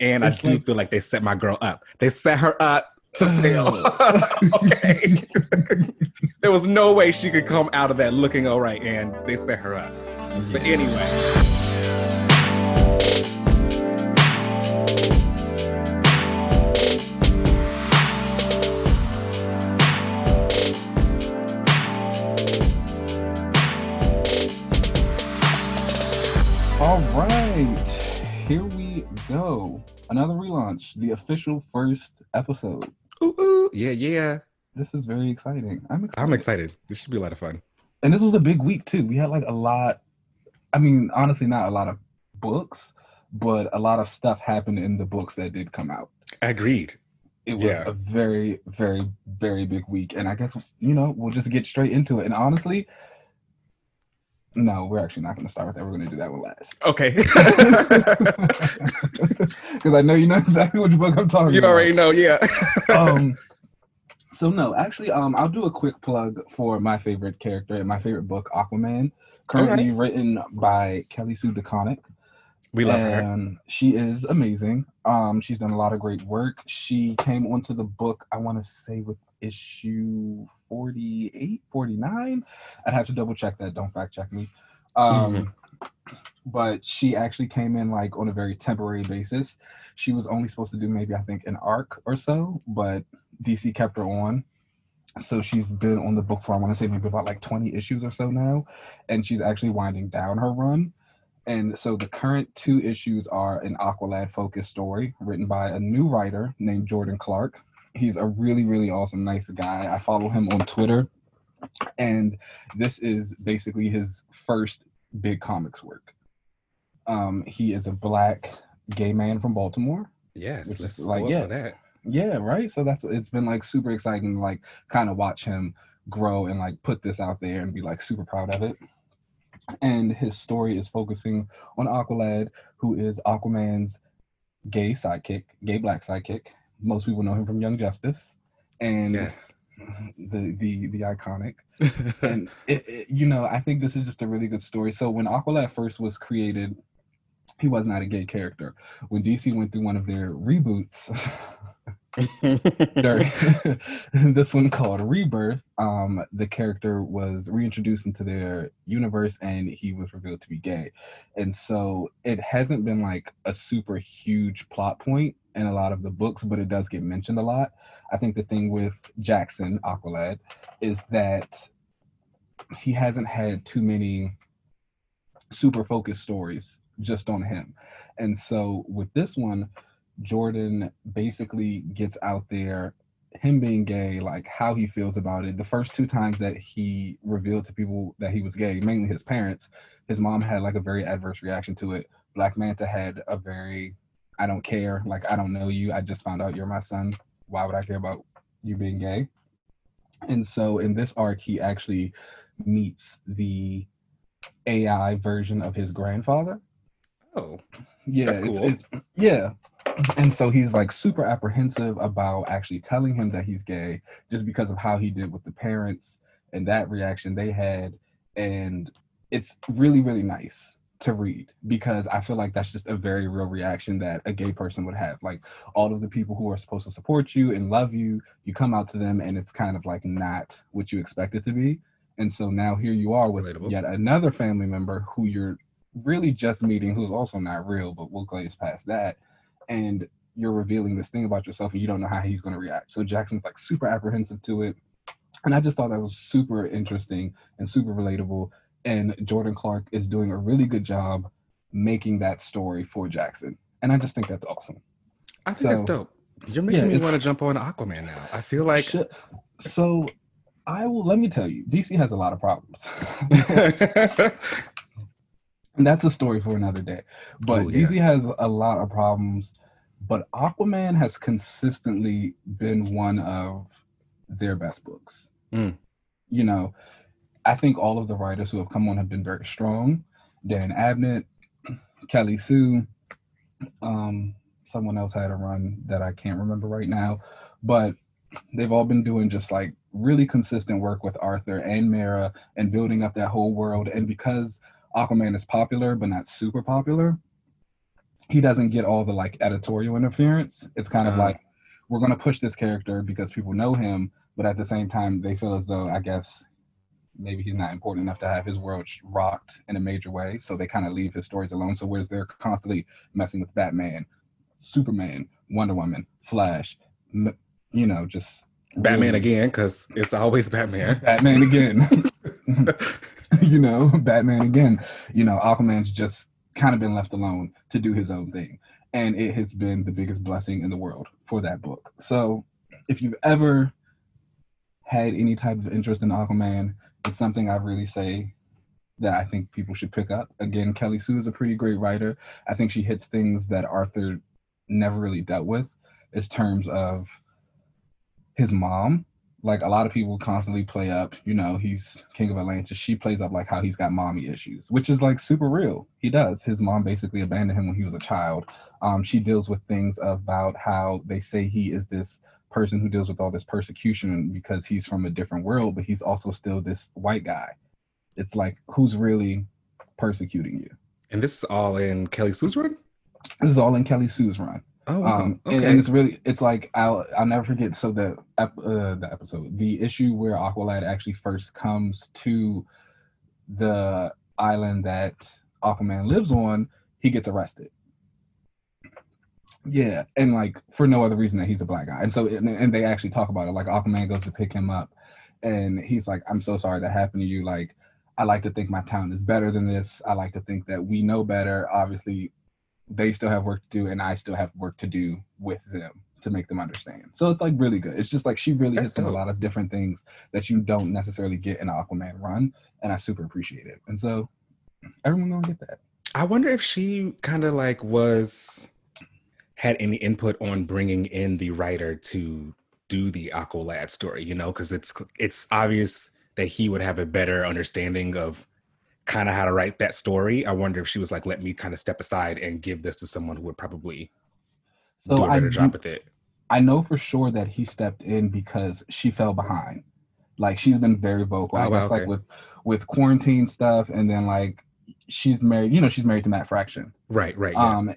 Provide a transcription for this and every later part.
And it's I do like, feel like they set my girl up. They set her up to oh. fail. okay. there was no way she could come out of that looking all right, and they set her up. But anyway. Go. Another relaunch, the official first episode. Ooh, ooh. Yeah, yeah. This is very exciting. I'm excited. I'm excited. This should be a lot of fun. And this was a big week too. We had like a lot. I mean, honestly, not a lot of books, but a lot of stuff happened in the books that did come out. Agreed. It was yeah. a very, very, very big week, and I guess you know we'll just get straight into it. And honestly, no, we're actually not going to start with that. We're going to do that one last. Okay. Because I know you know exactly which book I'm talking you about. You already know, yeah. um, so no, actually, um, I'll do a quick plug for my favorite character and my favorite book, Aquaman, currently right. written by Kelly Sue DeConnick. We love and her. She is amazing. Um, she's done a lot of great work. She came onto the book, I want to say, with issue 48, 49. I'd have to double check that. Don't fact check me. Um, mm-hmm. But she actually came in like on a very temporary basis. She was only supposed to do maybe, I think, an arc or so, but DC kept her on. So she's been on the book for, I want to say, maybe about like 20 issues or so now. And she's actually winding down her run. And so the current two issues are an Aqualad focused story written by a new writer named Jordan Clark. He's a really, really awesome, nice guy. I follow him on Twitter. And this is basically his first big comics work. Um, he is a black gay man from Baltimore. Yes, let's like yeah, that. Yeah, right. So that's it's been like super exciting to like kind of watch him grow and like put this out there and be like super proud of it. And his story is focusing on Aqualad, who is Aquaman's gay sidekick, gay black sidekick, most people know him from Young Justice, and yes, the the the iconic. and it, it, you know, I think this is just a really good story. So when Aqualad first was created, he was not a gay character. When DC went through one of their reboots, this one called Rebirth, um, the character was reintroduced into their universe and he was revealed to be gay. And so it hasn't been like a super huge plot point in a lot of the books, but it does get mentioned a lot. I think the thing with Jackson, Aqualad, is that he hasn't had too many super focused stories just on him. And so with this one, Jordan basically gets out there, him being gay, like how he feels about it. The first two times that he revealed to people that he was gay, mainly his parents, his mom had like a very adverse reaction to it. Black Manta had a very, I don't care, like I don't know you. I just found out you're my son. Why would I care about you being gay? And so in this arc, he actually meets the AI version of his grandfather. Oh, yeah, that's cool. It's, it's, yeah, and so he's like super apprehensive about actually telling him that he's gay just because of how he did with the parents and that reaction they had. And it's really really nice to read because i feel like that's just a very real reaction that a gay person would have. Like all of the people who are supposed to support you and love you you come out to them and it's kind of like not what you expect it to be. And so now here you are with Relatable. yet another family member who you're really just meeting who's also not real but we'll glaze past that and you're revealing this thing about yourself and you don't know how he's going to react. So Jackson's like super apprehensive to it. And I just thought that was super interesting and super relatable. And Jordan Clark is doing a really good job making that story for Jackson. And I just think that's awesome. I think so, that's dope. You're making yeah, me want to jump on Aquaman now. I feel like. So I will, let me tell you, DC has a lot of problems. and that's a story for another day. But yeah. DC has a lot of problems but Aquaman has consistently been one of their best books. Mm. You know, I think all of the writers who have come on have been very strong. Dan Abnett, Kelly Sue, um, someone else had a run that I can't remember right now, but they've all been doing just like really consistent work with Arthur and Mera and building up that whole world. And because Aquaman is popular but not super popular, he doesn't get all the like editorial interference. It's kind of Uh-huh. like we're going to push this character because people know him, but at the same time they feel as though I guess maybe he's not important enough to have his world rocked in a major way, so they kind of leave his stories alone. So whereas they're constantly messing with Batman, Superman, Wonder Woman, Flash, you know, just Batman really- again, because it's always Batman. Batman again. you know, Batman again. You know, Aquaman's just kind of been left alone to do his own thing. And it has been the biggest blessing in the world for that book. So if you've ever had any type of interest in Aquaman, it's something I really say that I think people should pick up. Again, Kelly Sue is a pretty great writer. I think she hits things that Arthur never really dealt with in terms of his mom like a lot of people constantly play up, you know, he's king of Atlantis. She plays up like how he's got mommy issues, which is like super real. He does. His mom basically abandoned him when he was a child. Um, she deals with things about how they say he is this person who deals with all this persecution because he's from a different world, but he's also still this white guy. It's like who's really persecuting you? And this is all in Kelly Sue's run? This is all in Kelly Sue's run. Oh, wow. Um, okay. and, and it's really, it's like I'll, I'll never forget. So the ep- uh, the episode, the issue where Aqualad actually first comes to the island that Aquaman lives on, he gets arrested. Yeah, and like for no other reason that he's a black guy, and so and, and they actually talk about it. Like Aquaman goes to pick him up, and he's like, "I'm so sorry that happened to you. Like, I like to think my town is better than this. I like to think that we know better. Obviously, they still have work to do and I still have work to do with them to make them understand. So it's like really good. It's just like she really That's hits a lot of different things that you don't necessarily get in an Aquaman run, and I super appreciate it. And so everyone gonna get that. I wonder if she kind of like was had any input on bringing in the writer to do the Aqualad story, you know, because it's it's obvious that he would have a better understanding of kind of how to write that story. I wonder if she was like, let me kind of step aside and give this to someone who would probably So do a I better do- job with it. I know for sure that he stepped in because she fell behind. Like she's been very vocal. I Oh, wow, guess like with with quarantine stuff, and then like she's married. You know, she's married to Matt Fraction. Right, right. Yeah. um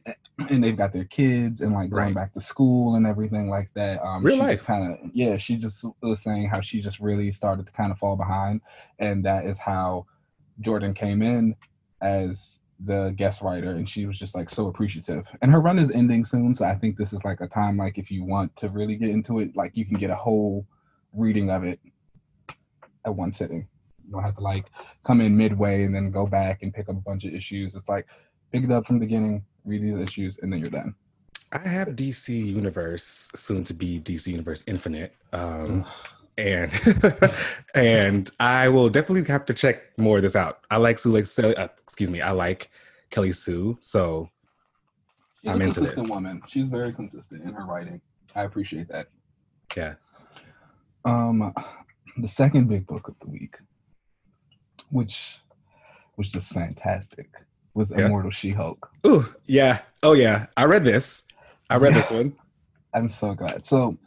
and they've got their kids and like going Right. back to school and everything like that um Real life. kind of yeah she just was saying how she just really started to kind of fall behind and that is how jordan came in as the guest writer and she was just like so appreciative and her run is ending soon so i think this is like a time like if you want to really get into it like you can get a whole reading of it at one sitting you don't have to like come in midway and then go back and pick up a bunch of issues it's like pick it up from the beginning, read these issues, and then you're done. I have DC Universe, soon to be DC Universe Infinite. Um, and and I will definitely have to check more of this out. I like Sue, like uh, excuse me, I like Kelly Sue. So She's I'm a into consistent this. woman. She's very consistent in her writing. I appreciate that. yeah, Um, the second big book of the week, which was just fantastic, was Yeah. Immortal She-Hulk. ooh, yeah, oh yeah, I read this. I read this one. I'm so glad. So,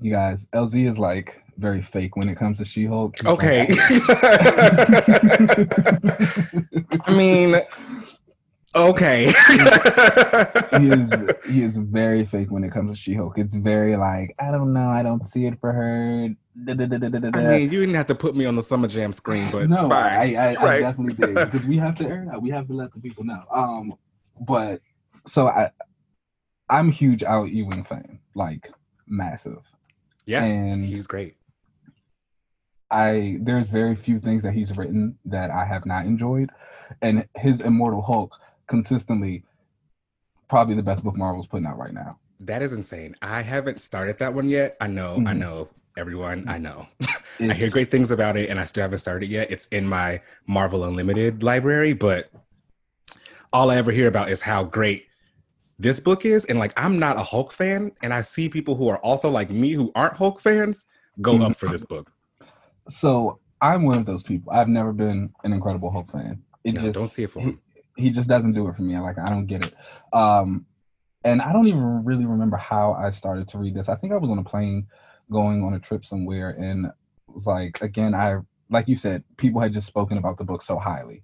you guys, LZ is like very fake when it comes to She-Hulk. He's like, Okay. I mean, okay. he is he is very fake when it comes to She-Hulk. It's very like I don't know, I don't see it for her. Da, da, da, I mean, you didn't have to put me on the Summer Jam screen, but no, fine. I, I, I definitely did because we have to air that. We have to let the people know. Um, but so I, I'm a huge Al Ewing fan, like massive, yeah, and he's great. I there's very few things that he's written that I have not enjoyed, and his Immortal Hulk consistently probably the best book Marvel's putting out right now. That is insane. I haven't started that one yet. I know, I Mhm. know, everyone, I know. I hear great things about it, and I still haven't started it yet. It's in my Marvel Unlimited library, but all I ever hear about is how great this book is. And like, I'm not a Hulk fan, and I see people who are also like me who aren't Hulk fans go Mhm. up for this book. So I'm one of those people. I've never been an Incredible Hulk fan. It No, just don't see it for he, him. he just doesn't do it for me. I like I don't get it. Um, and I don't even really remember how I started to read this. I think I was on a plane going on a trip somewhere, and was like again, I like you said, people had just spoken about the book so highly,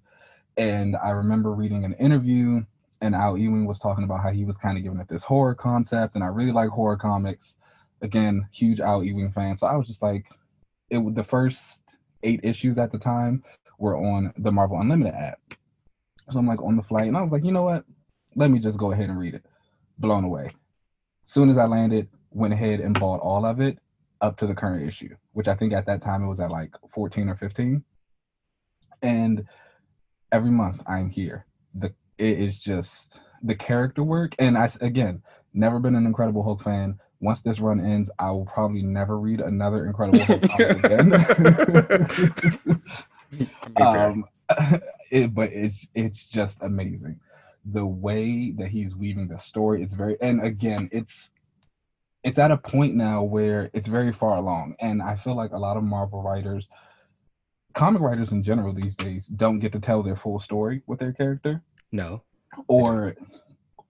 and I remember reading an interview and Al Ewing was talking about how he was kind of giving it this horror concept, and I really like horror comics. Again, huge Al Ewing fan, so I was just like, it. The first eight issues at the time were on the Marvel Unlimited app, so I'm like on the flight, and I was like, you know what? Let me just go ahead and read it. Blown away. Soon as I landed, went ahead and bought all of it up to the current issue, which I think at that time it was at like 14 or 15. And every month I'm here. It is just the character work, and I again never been an Incredible Hulk fan. Once this run ends, I will probably never read another Incredible Hulk again. um, it, but it's it's just amazing the way that he's weaving the story. It's very and again, it's it's at a point now where it's very far along, and I feel like a lot of Marvel writers, comic writers in general these days, don't get to tell their full story with their character. No. Or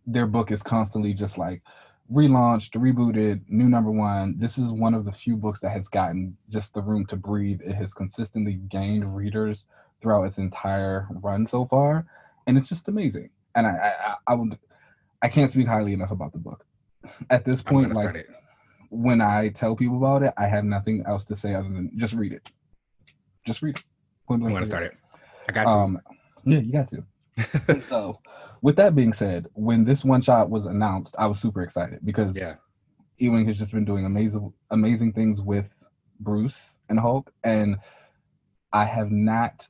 their book is constantly just like relaunched, rebooted, new number one. This is one of the few books that has gotten just the room to breathe. It has consistently gained readers throughout its entire run so far, and it's just amazing. And I, I, I would, I can't speak highly enough about the book. At this point, like when I tell people about it, I have nothing else to say other than just read it. Just read it. I'm going to start it. I got to. Um, yeah, you got to so, with that being said, when this one shot was announced, I was super excited because yeah. Ewing has just been doing amazing, amazing things with Bruce and Hulk, and I have not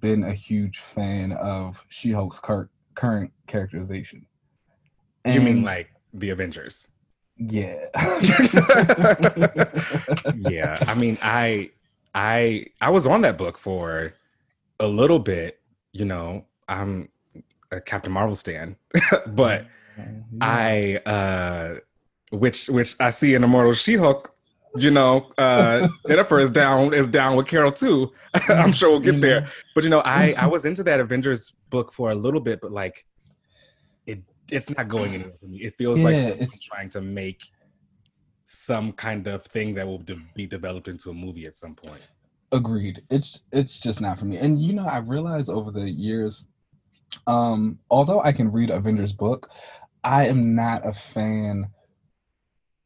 been a huge fan of She-Hulk's cur- current characterization. And you mean like the Avengers? Yeah. yeah. I mean, I I I was on that book for a little bit, you know, I'm a Captain Marvel stan, but mm-hmm. I uh which which I see in Immortal She-Hulk, you know, uh Jennifer is down is down with Carol too. I'm sure we'll get there. But you know, I I was into that Avengers book for a little bit, but like it it's not going anywhere for me. It feels yeah, like trying to make some kind of thing that will de- be developed into a movie at some point. Agreed. It's it's just not for me. And you know, I realized over the years um, although I can read Avengers book, I am not a fan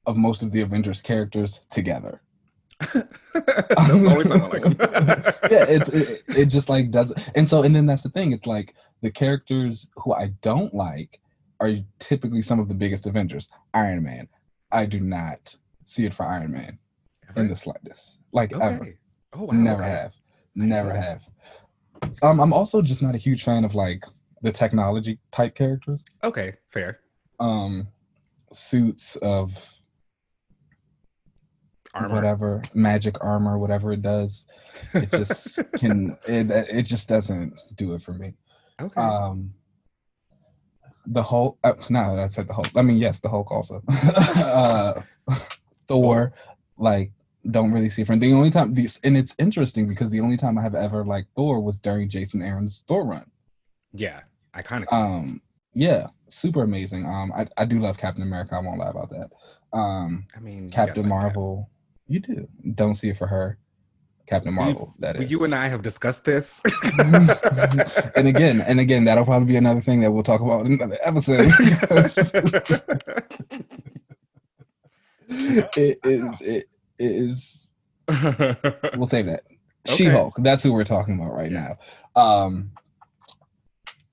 of most of the Avengers characters together. yeah, it, it it just like doesn't. and so and then that's the thing. It's like the characters who I don't like are typically some of the biggest Avengers. Iron Man. I do not see it for Iron Man ever? in the slightest. Like okay. ever. Oh wow. Never okay. have. Never have. Um, I'm also just not a huge fan of like the technology type characters. Okay, fair. Um, suits of armor. whatever magic armor, whatever it does, it just can. It it just doesn't do it for me. Okay. Um, the Hulk. Uh, no, I said the Hulk. I mean, yes, the Hulk also. uh, Thor, like don't really see from the only time these and it's interesting because the only time I have ever liked Thor was during Jason Aaron's Thor run. Yeah, iconic. Um, yeah, super amazing. Um, I, I do love Captain America. I won't lie about that. Um, I mean, Captain Marvel, you do. Don't see it for her. Captain Marvel. We've, that is. You and I have discussed this. and again, and again, that'll probably be another thing that we'll talk about in another episode. it is. It is. We'll save that. Okay. She Hulk. That's who we're talking about right now. Um,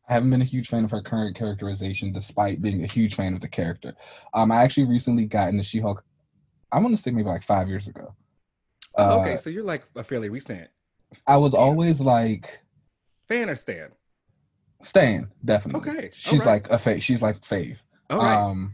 I haven't been a huge fan of her current characterization, despite being a huge fan of the character. Um, I actually recently got into She-Hulk. I want to say maybe like five years ago. Oh, okay, uh, so you're like a fairly recent. I was stan. always like fan or stan. Stan, definitely. Okay, she's right. like a fave. She's like fave. All right. Um,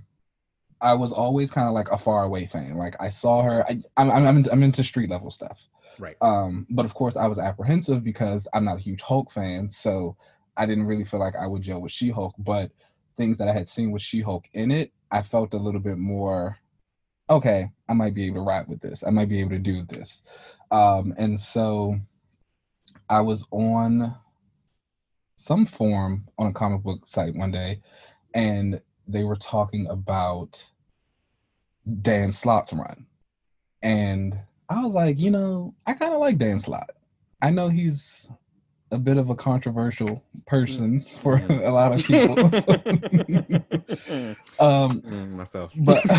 I was always kind of like a far away fan. Like I saw her. I, I'm I'm I'm into street level stuff. Right. Um, but of course I was apprehensive because I'm not a huge Hulk fan. So I didn't really feel like I would gel with She Hulk, but things that I had seen with She Hulk in it, I felt a little bit more okay, I might be able to ride with this. I might be able to do this. Um, and so I was on some forum on a comic book site one day, and they were talking about Dan Slott's run. And I was like, you know, I kind of like Dan Slott. I know he's a bit of a controversial person for a lot of people. um, Mm, myself. but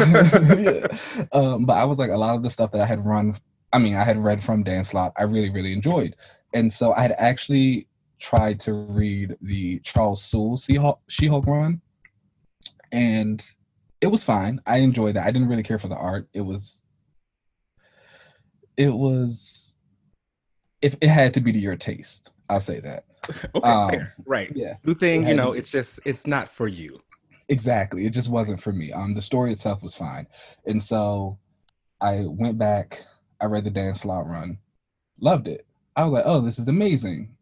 yeah. um, but I was like a lot of the stuff that I had run. I mean, I had read from Dan Slott. I really, really enjoyed, and so I had actually tried to read the Charles Soule She-Hulk, She-Hulk run, and it was fine. I enjoyed that. I didn't really care for the art. It was, it was, if it had to be to your taste, I'll say that. okay, Um, fair. right. Yeah. New thing, you know, it's just it's not for you. Exactly. It just wasn't for me. Um, the story itself was fine, and so I went back. I read the Dan Slott run, loved it. I was like, "Oh, this is amazing."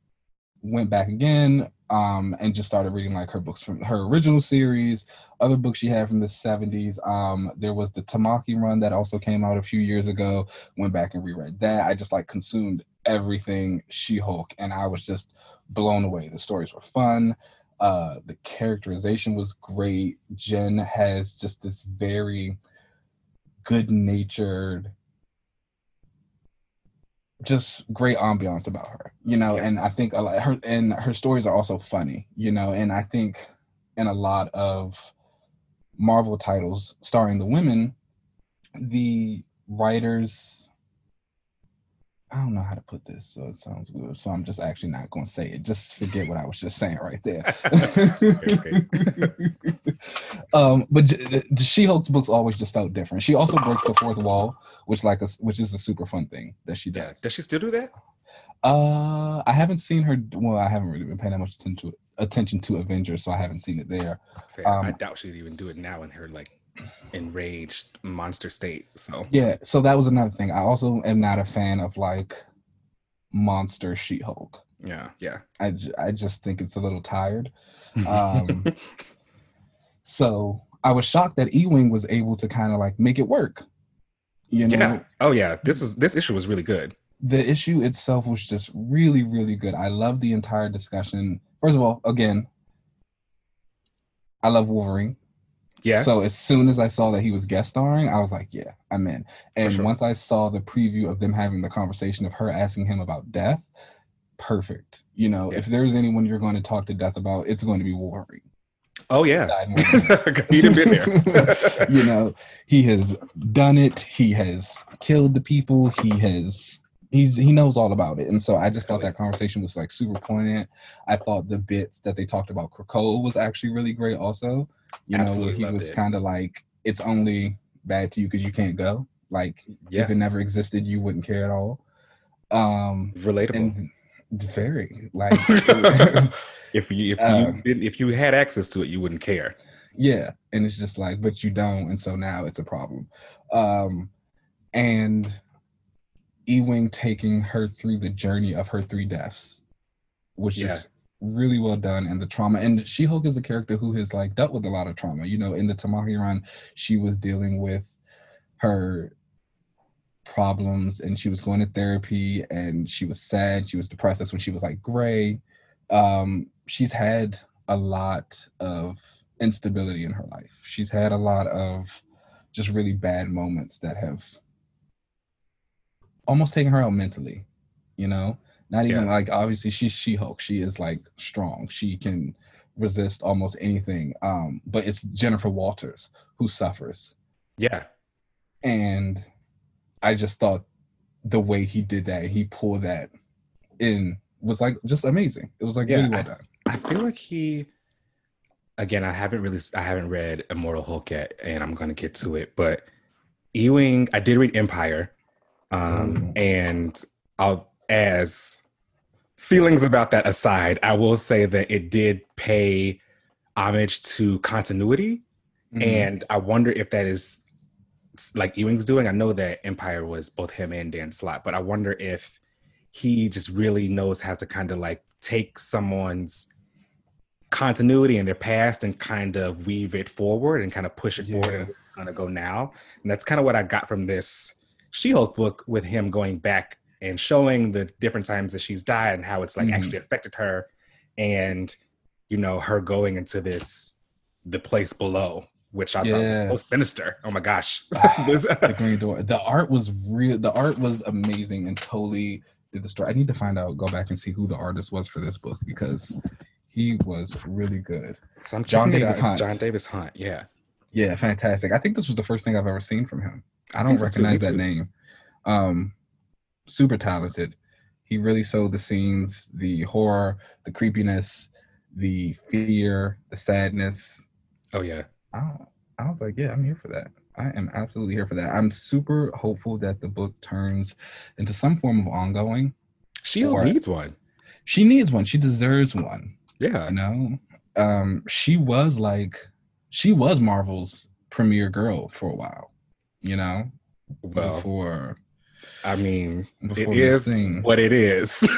Went back again, um, and just started reading like her books from her original series, other books she had from the '70s. Um, there was the Tamaki run that also came out a few years ago. Went back and reread that. I just like consumed everything She-Hulk, and I was just blown away. The stories were fun uh the characterization was great jen has just this very good natured just great ambiance about her you know and i think a lot her and her stories are also funny you know and i think in a lot of marvel titles starring the women the writers I don't know how to put this, so it sounds good. So I'm just actually not going to say it. Just forget what I was just saying right there. um, but the She-Hulk's books always just felt different. She also breaks the fourth wall, which like a, which is a super fun thing that she Yeah. does. Does she still do that? Uh, I haven't seen her. Well, I haven't really been paying that much attention to attention to Avengers, so I haven't seen it there. I Um, doubt she'd even do it now in her like enraged monster state. So Yeah, so that was another thing. I also am not a fan of like monster She-Hulk. yeah, yeah. I, j- I just think it's a little tired. Um, So I was shocked that Ewing was able to kind of like make it work. You know, yeah. Oh yeah. This is this issue was really good. the issue itself was just really, really good. I love the entire discussion. First of all, again, I love Wolverine. Yes. So as soon as I saw that he was guest starring, I was like, yeah, I'm in. And sure. once I saw the preview of them having the conversation of her asking him about death, perfect. You know, Yeah. if there's anyone you're going to talk to death about, it's going to be Wolverine. oh yeah. Died more than He'd have been there. you know, he has done it. He has killed the people. He has he's he knows all about it. And so I just thought that conversation was like super poignant. I thought the bits that they talked about Krakoa was actually really great also. You know, Absolutely where he was kind of like it's only bad to you because you can't go. Like yeah. if it never existed, you wouldn't care at all. Um Relatable. and very like if you if you did if you had access to it, you wouldn't care. Yeah, and it's just like, but you don't, and so now it's a problem. Um, and Ewing taking her through the journey of her three deaths which Yeah. just really well done, and the trauma. And She Hulk is a character who has like dealt with a lot of trauma. You know, in the Tamaki run, she was dealing with her problems, and she was going to therapy, and she was sad, she was depressed. That's when she was like gray. Um, she's had a lot of instability in her life. She's had a lot of just really bad moments that have almost taking her out mentally, you know? Not even Yeah. like obviously she's She Hulk. She is like strong. She can resist almost anything. Um, but it's Jennifer Walters who suffers. Yeah. And I just thought the way he did that, he pulled that in was like just amazing. It was like Yeah, really well done. I feel like he again, I haven't really I haven't read Immortal Hulk yet, and I'm gonna get to it, but Ewing, I did read Empire. Um, Mm. and I'll as feelings about that aside, I will say that it did pay homage to continuity. Mhm. And I wonder if that is like Ewing's doing. I know that Empire was both him and Dan Slott, but I wonder if he just really knows how to kind of like take someone's continuity in their past and kind of weave it forward and kind of push it forward and kind of go now. And that's kind of what I got from this She-Hulk book with him going back and showing the different times that she's died and how it's like Mhm. actually affected her and you know her going into this the place below which i thought was so sinister oh my gosh the Green Door. The art was real. The art was amazing and totally did the story. I need to find out, go back and see who the artist was for this book because he was really good. So I'm Jon Davis-Hunt. John Davis Hunt. Yeah. Yeah, fantastic. I think this was the first thing I've ever seen from him. I I don't so recognize that name. Um, super talented. He really sold the scenes, the horror, the creepiness, the fear, the sadness. Oh yeah. I, I was like, yeah, I'm here for that. I am absolutely here for that. I'm super hopeful that the book turns into some form of ongoing. She needs one. She needs one. She deserves one. Yeah. You know, um, she was like, she was Marvel's premier girl for a while. You know, Well, before I mean, before it is thing. what it is.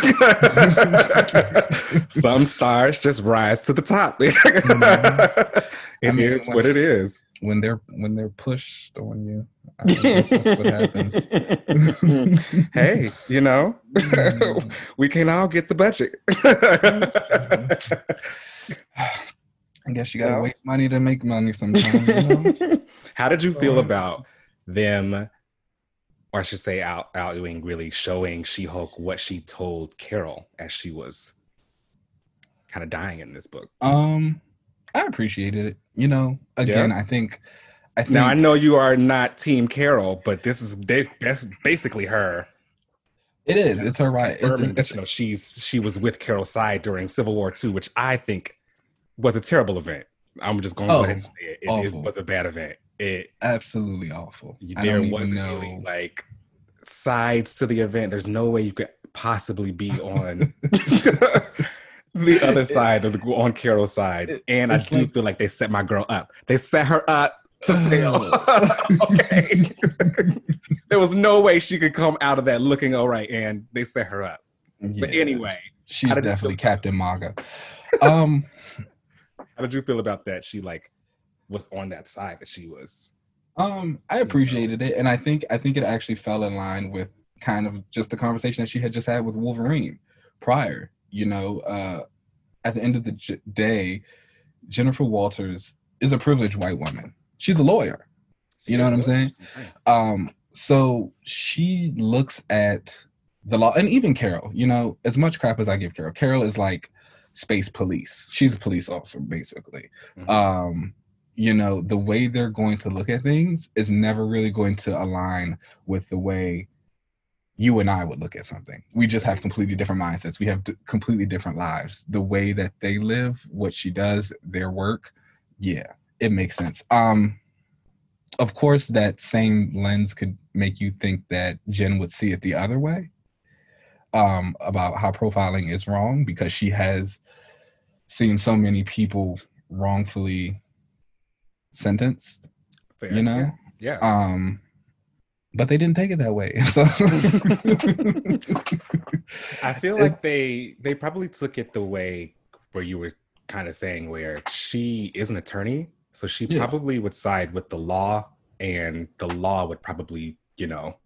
Some stars just rise to the top. It is I mean, when- what it is. when they're when they're pushed on you. That's what happens. hey, you know, Mm. we can all get the budget. I guess you gotta waste money to make money sometimes. You know? How did you feel about them, or I should say, out out doing really showing She Hulk what she told Carol as she was kind of dying in this book? um, I appreciated it. You know, again, I think, I think Now I know you are not Team Carol, but this is basically her. it is. It's her right. It's, that, it's, you know, she's she was with Carol's side during Civil War II, which I think was a terrible event. I'm just going to Oh, go ahead and say it. It, it was a bad event. It absolutely awful. There wasn't really like sides to the event. There's no way you could possibly be on the other side of the on Carol's side. And I do like- feel like they set my girl up. They set her up to fail. okay. there was no way she could come out of that looking all right, and they set her up. But anyway, she's how did you definitely Captain Maga. Um, how did you feel about that? She like was on that side that she was. Um, I appreciated it, and I think I think it actually fell in line with kind of just the conversation that she had just had with Wolverine prior. You know, uh, at the end of the j- day, Jennifer Walters is a privileged white woman. She's a lawyer. You know what I'm saying? Um, so she looks at the law, and even Carol. You know, as much crap as I give Carol, Carol is like space police. She's a police officer, basically. Mhm. Um, you know, the way they're going to look at things is never really going to align with the way you and I would look at something. We just have completely different mindsets. We have d- completely different lives. The way that they live, what she does, their work, yeah, it makes sense. Um, of course, that same lens could make you think that Jen would see it the other way um, about how profiling is wrong because she has seen so many people wrongfully sentenced, Fair. you know? Yeah. Um, but they didn't take it that way. So I feel like they they probably took it the way where you were kind of saying where she is an attorney, so she Yeah. probably would side with the law, and the law would probably, you know,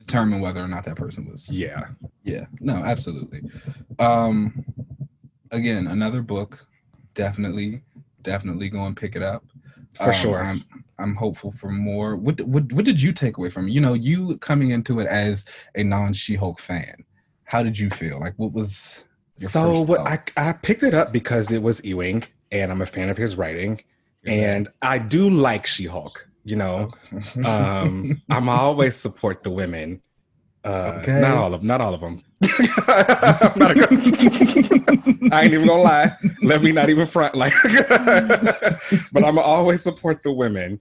determine whether or not that person was yeah, Yeah, no, absolutely. Um, again, another book. Definitely, definitely go and pick it up for Um, sure. I'm I'm hopeful for more. What what what did you take away from it? You know, you coming into it as a non She-Hulk fan. How did you feel? Like, what was your So what? I I picked it up because it was Ewing, and I'm a fan of his writing, and I do like She-Hulk. You know, Okay. um, I'm always support the women. Uh, Okay. Not all of not all of them. I'm not a good, I ain't even gonna lie. Let me not even front like. but I'm always support the women,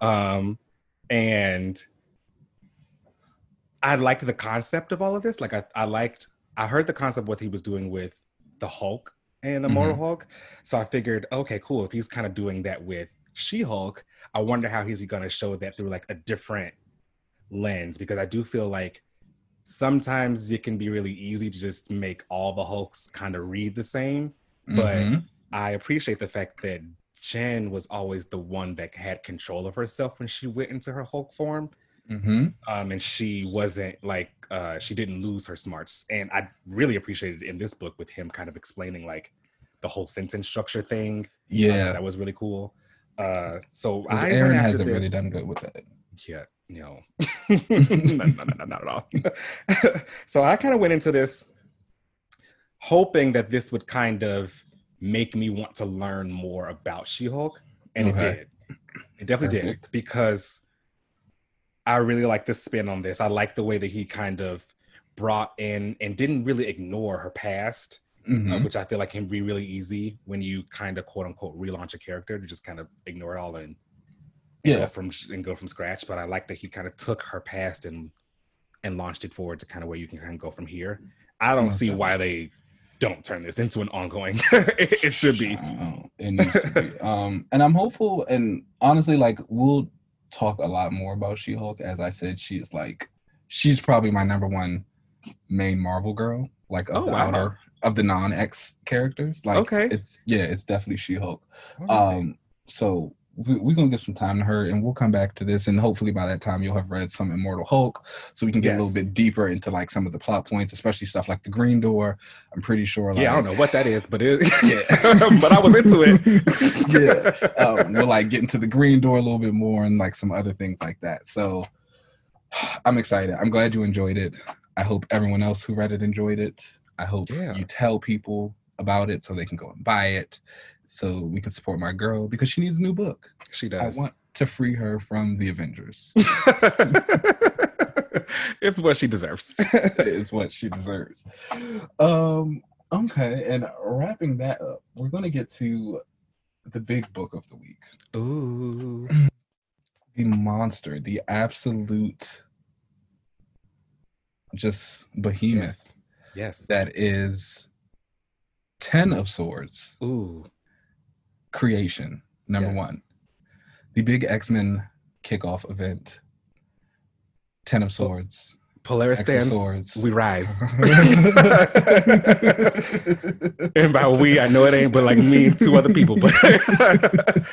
um, and I liked the concept of all of this. Like I, I liked. I heard the concept of what he was doing with the Hulk and Immortal Hulk. So I figured, okay, cool. If he's kind of doing that with She-Hulk, I wonder how he's going to show that through like a different lens because I do feel like sometimes it can be really easy to just make all the Hulks kind of read the same. but- Mhm. I appreciate the fact that Jen was always the one that had control of herself when she went into her Hulk form. Mhm. Um, and she wasn't like uh, she didn't lose her smarts. And I really appreciated it in this book with him kind of explaining like the whole sentence structure thing. Uh, yeah, that was really cool. Uh, so I Aaron hasn't this. really done good with that. Yeah, No, no, no, no, no, not at all. so I kind of went into this hoping that this would kind of make me want to learn more about She-Hulk, and Okay. it did. It definitely Perfect. did because I really like the spin on this. I like the way that he kind of brought in and didn't really ignore her past, uh, Mhm. which I feel like can be really easy when you kind of quote unquote relaunch a character to just kind of ignore it all and and go Yeah. from and go from scratch. But I like that he kind of took her past and and launched it forward to kind of where you can kind of go from here. I don't see why they don't turn this into an ongoing. it, it should be. It be. Um, and I'm hopeful. And honestly, like we'll talk a lot more about She-Hulk. As I said, she is like she's probably my number one main Marvel girl. Like of Oh, the wow. outer of the non-X characters. Like Okay. it's yeah, it's definitely She-Hulk. Okay. Um, so we're gonna give some time to her, and we'll come back to this, and hopefully by that time you'll have read some Immortal Hulk, so we can get a little bit deeper into like some of the plot points, especially stuff like the Green Door. I'm pretty sure. Like, yeah, I don't know what that is, but it, Yeah. but I was into it. yeah, um, we'll like get into the Green Door a little bit more, and like some other things like that. So I'm excited. I'm glad you enjoyed it. I hope everyone else who read it enjoyed it. I hope Yeah. you tell people about it so they can go and buy it, so we can support my girl because she needs a new book. she does. I want to free her from the Avengers. it's what she deserves. it's what she deserves. Um, okay, and wrapping that up, we're gonna get to the big book of the week. Ooh. The monster, the absolute just behemoth Yes. Yes. that is Ten of Swords Ooh. Creation, number Yes. one. The big X-Men kickoff event. Ten of Swords. Polaris X stands. Swords. We rise. and by we, I know it ain't, but like me and two other people, but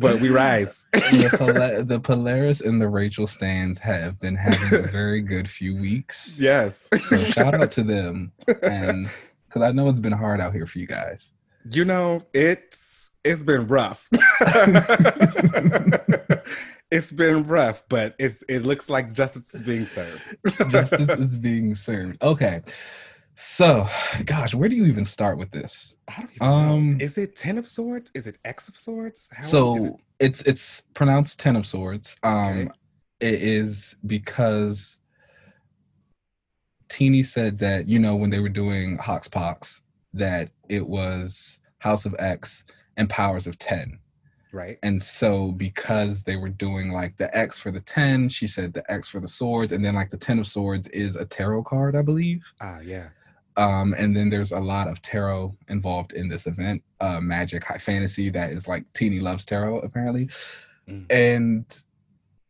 but we rise. the, Pola- the Polaris and the Rachel stands have been having a very good few weeks. yes. So shout out to them, and because I know it's been hard out here for you guys. You know, it's it's been rough. it's been rough, but it's it looks like justice is being served. Justice is being served. Okay, so gosh, where do you even start with this? I don't even Um, know. Is it ten of swords? Is it X of swords? How so it? it's it's pronounced Ten of Swords. Um, Okay. it is because Tini said that you know when they were doing Hoxpox that it was House of X and Powers of Ten. right. And so because they were doing like the X for the 10, she said the X for the swords, and then like the 10 of swords is a tarot card, I believe. Ah, yeah. Um, and then there's a lot of tarot involved in this event, uh, magic, high fantasy that is like Tini loves tarot apparently. Mm. And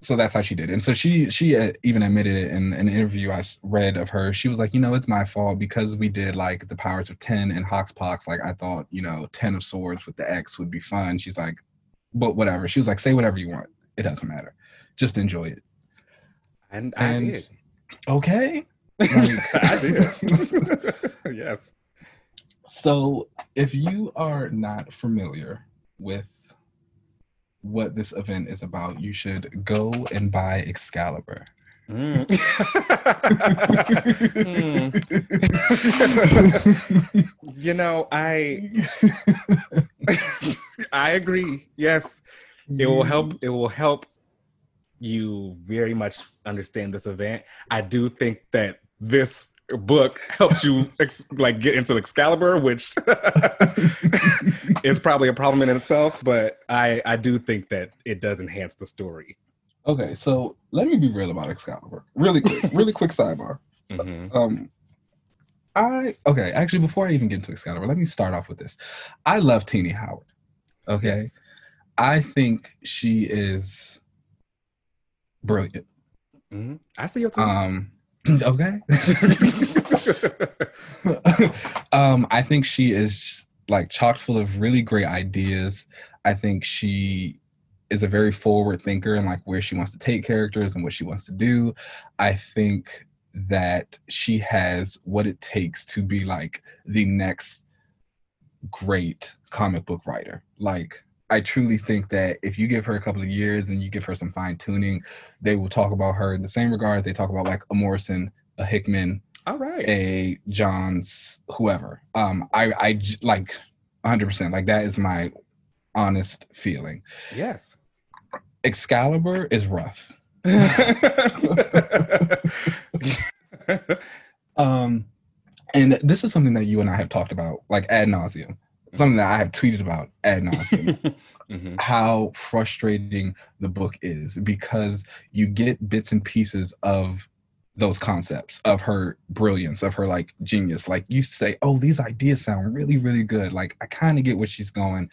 so that's how she did. it. And so she she uh, even admitted it in an interview I read of her. She was like, you know, it's my fault because we did like the powers of 10 and Hoxpox. Like I thought, you know, 10 of swords with the X would be fun. She's like, but whatever. She was like, say whatever you want. It doesn't matter. Just enjoy it. And I And- did. Okay. I did. yes. So if you are not familiar with what this event is about, you should go and buy Excalibur. Mm. Mm. you know, I I agree. Yes, it will help. It will help you very much understand this event. I do think that this book helps you ex- like get into Excalibur, which is probably a problem in itself. But I I do think that it does enhance the story. Okay, so let me be real about Excalibur. Really quick, really quick sidebar. Mhm. Um, I okay. Actually, before I even get into Excalibur, let me start off with this. I love Tini Howard. Okay, Yes. I think she is brilliant. Mhm. I see your tweets. Um, okay. um, I think she is like chock full of really great ideas. I think she is a very forward thinker and like where she wants to take characters and what she wants to do. I think that she has what it takes to be like the next great comic book writer. Like I truly think that if you give her a couple of years and you give her some fine tuning, they will talk about her in the same regard they talk about like a Morrison, a Hickman, All right. a Johns, whoever. Um, I I like 100 percent like that is my honest feeling. Yes. Excalibur is rough. Um, and this is something that you and I have talked about like ad nauseum. Something that I have tweeted about ad nauseum. Mhm. how frustrating the book is because you get bits and pieces of those concepts of her brilliance of her like genius like you say oh these ideas sound really really good like i kind of get where she's going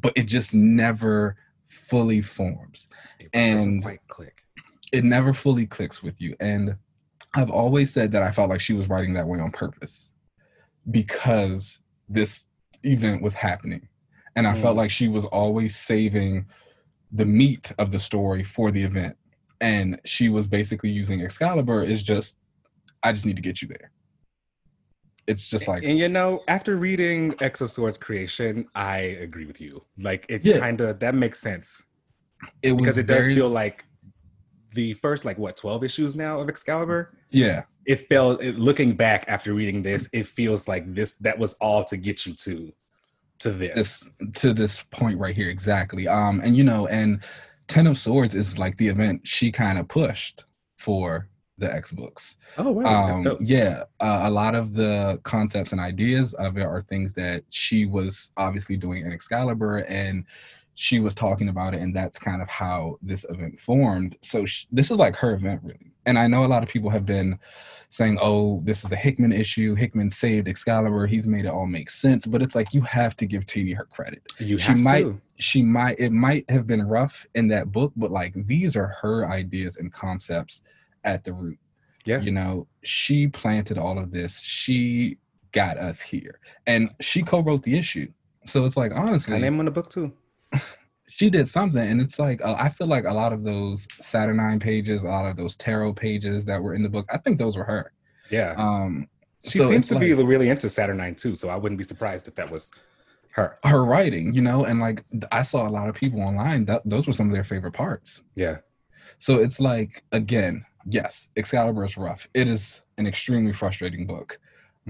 but it just never fully forms It And- quite click. it never fully clicks with you and i've always said that i felt like she was writing that way on purpose because this event was happening and i felt Mm. like she was always saving the meat of the story for the event and she was basically using excalibur is just i just need to get you there it's just like and you know, after reading X of Swords creation, I agree with you. Like it Yeah. kind of that makes sense it was because it does very- feel like the first like what 12 issues now of Excalibur. yeah It felt it, looking back after reading this, it feels like this that was all to get you to to this. this to this point right here exactly um and you know and ten of swords is like the event she kind of pushed for the x books oh wow, that's um dope. yeah uh, a lot of the concepts and ideas of it are things that she was obviously doing in excalibur and she was talking about it and that's kind of how this event formed. So sh- this is like her event really. And i know a lot of people have been saying oh this is a hickman issue. Hickman saved excalibur. He's made it all make sense. But it's like you have to give Tini her credit. You she have might- to. she might it might have been rough in that book but like these are her ideas and concepts at the root. Yeah. you know she planted all of this. She got us here. And she co-wrote the issue. So it's like honestly honestly name on the book too. She did something and it's like uh, i feel like a lot of those saturnine pages a lot of those tarot pages that were in the book i think those were her Yeah. um she so seems to be really into Saturnine too, so I wouldn't be surprised if that was her. her writing you know and like i saw a lot of people online that those were some of their favorite parts Yeah. So it's like again, yes, Excalibur is rough. It is an extremely frustrating book.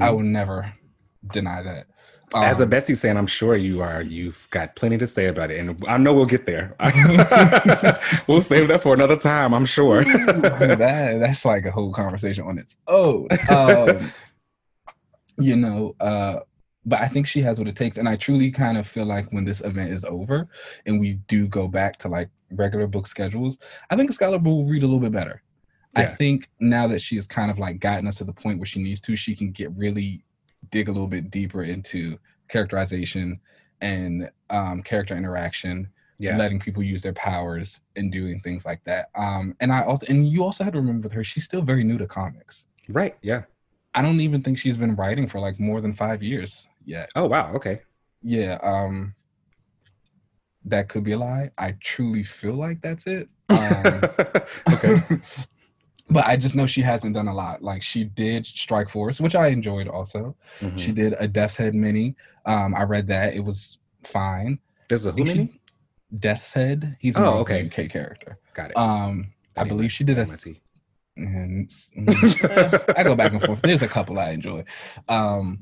I Mhm. will never deny that. As a Um, Betsy saying, I'm sure you are. You've got plenty to say about it, and I know we'll get there. we'll save that for another time. I'm sure. that that's like a whole conversation on its own. Um, you know, uh, but I think she has what it takes, and I truly kind of feel like when this event is over and we do go back to like regular book schedules, I think Excalibur will read a little bit better. I think now that she has kind of like gotten us to the point where she needs to, she can get really dig a little bit deeper into characterization and um, character interaction yeah. letting people use their powers and doing things like that. Um, and I also and you also had to remember with her, she's still very new to comics. Right. Yeah. I don't even think she's been writing for like more than five years yet. Oh wow. Okay. Yeah, um, that could be a lie. I truly feel like that's it. Um, okay. but I just know she hasn't done a lot. Like she did Strike Force, which I enjoyed also. Mhm. She did a Death's Head mini. Um, I read that. It was fine. There's a who think she- Death's Head. He's an Oh, okay. UK character. Got it. Um, I believe she did a and mm, I go back and forth. There's a couple I enjoy. Um,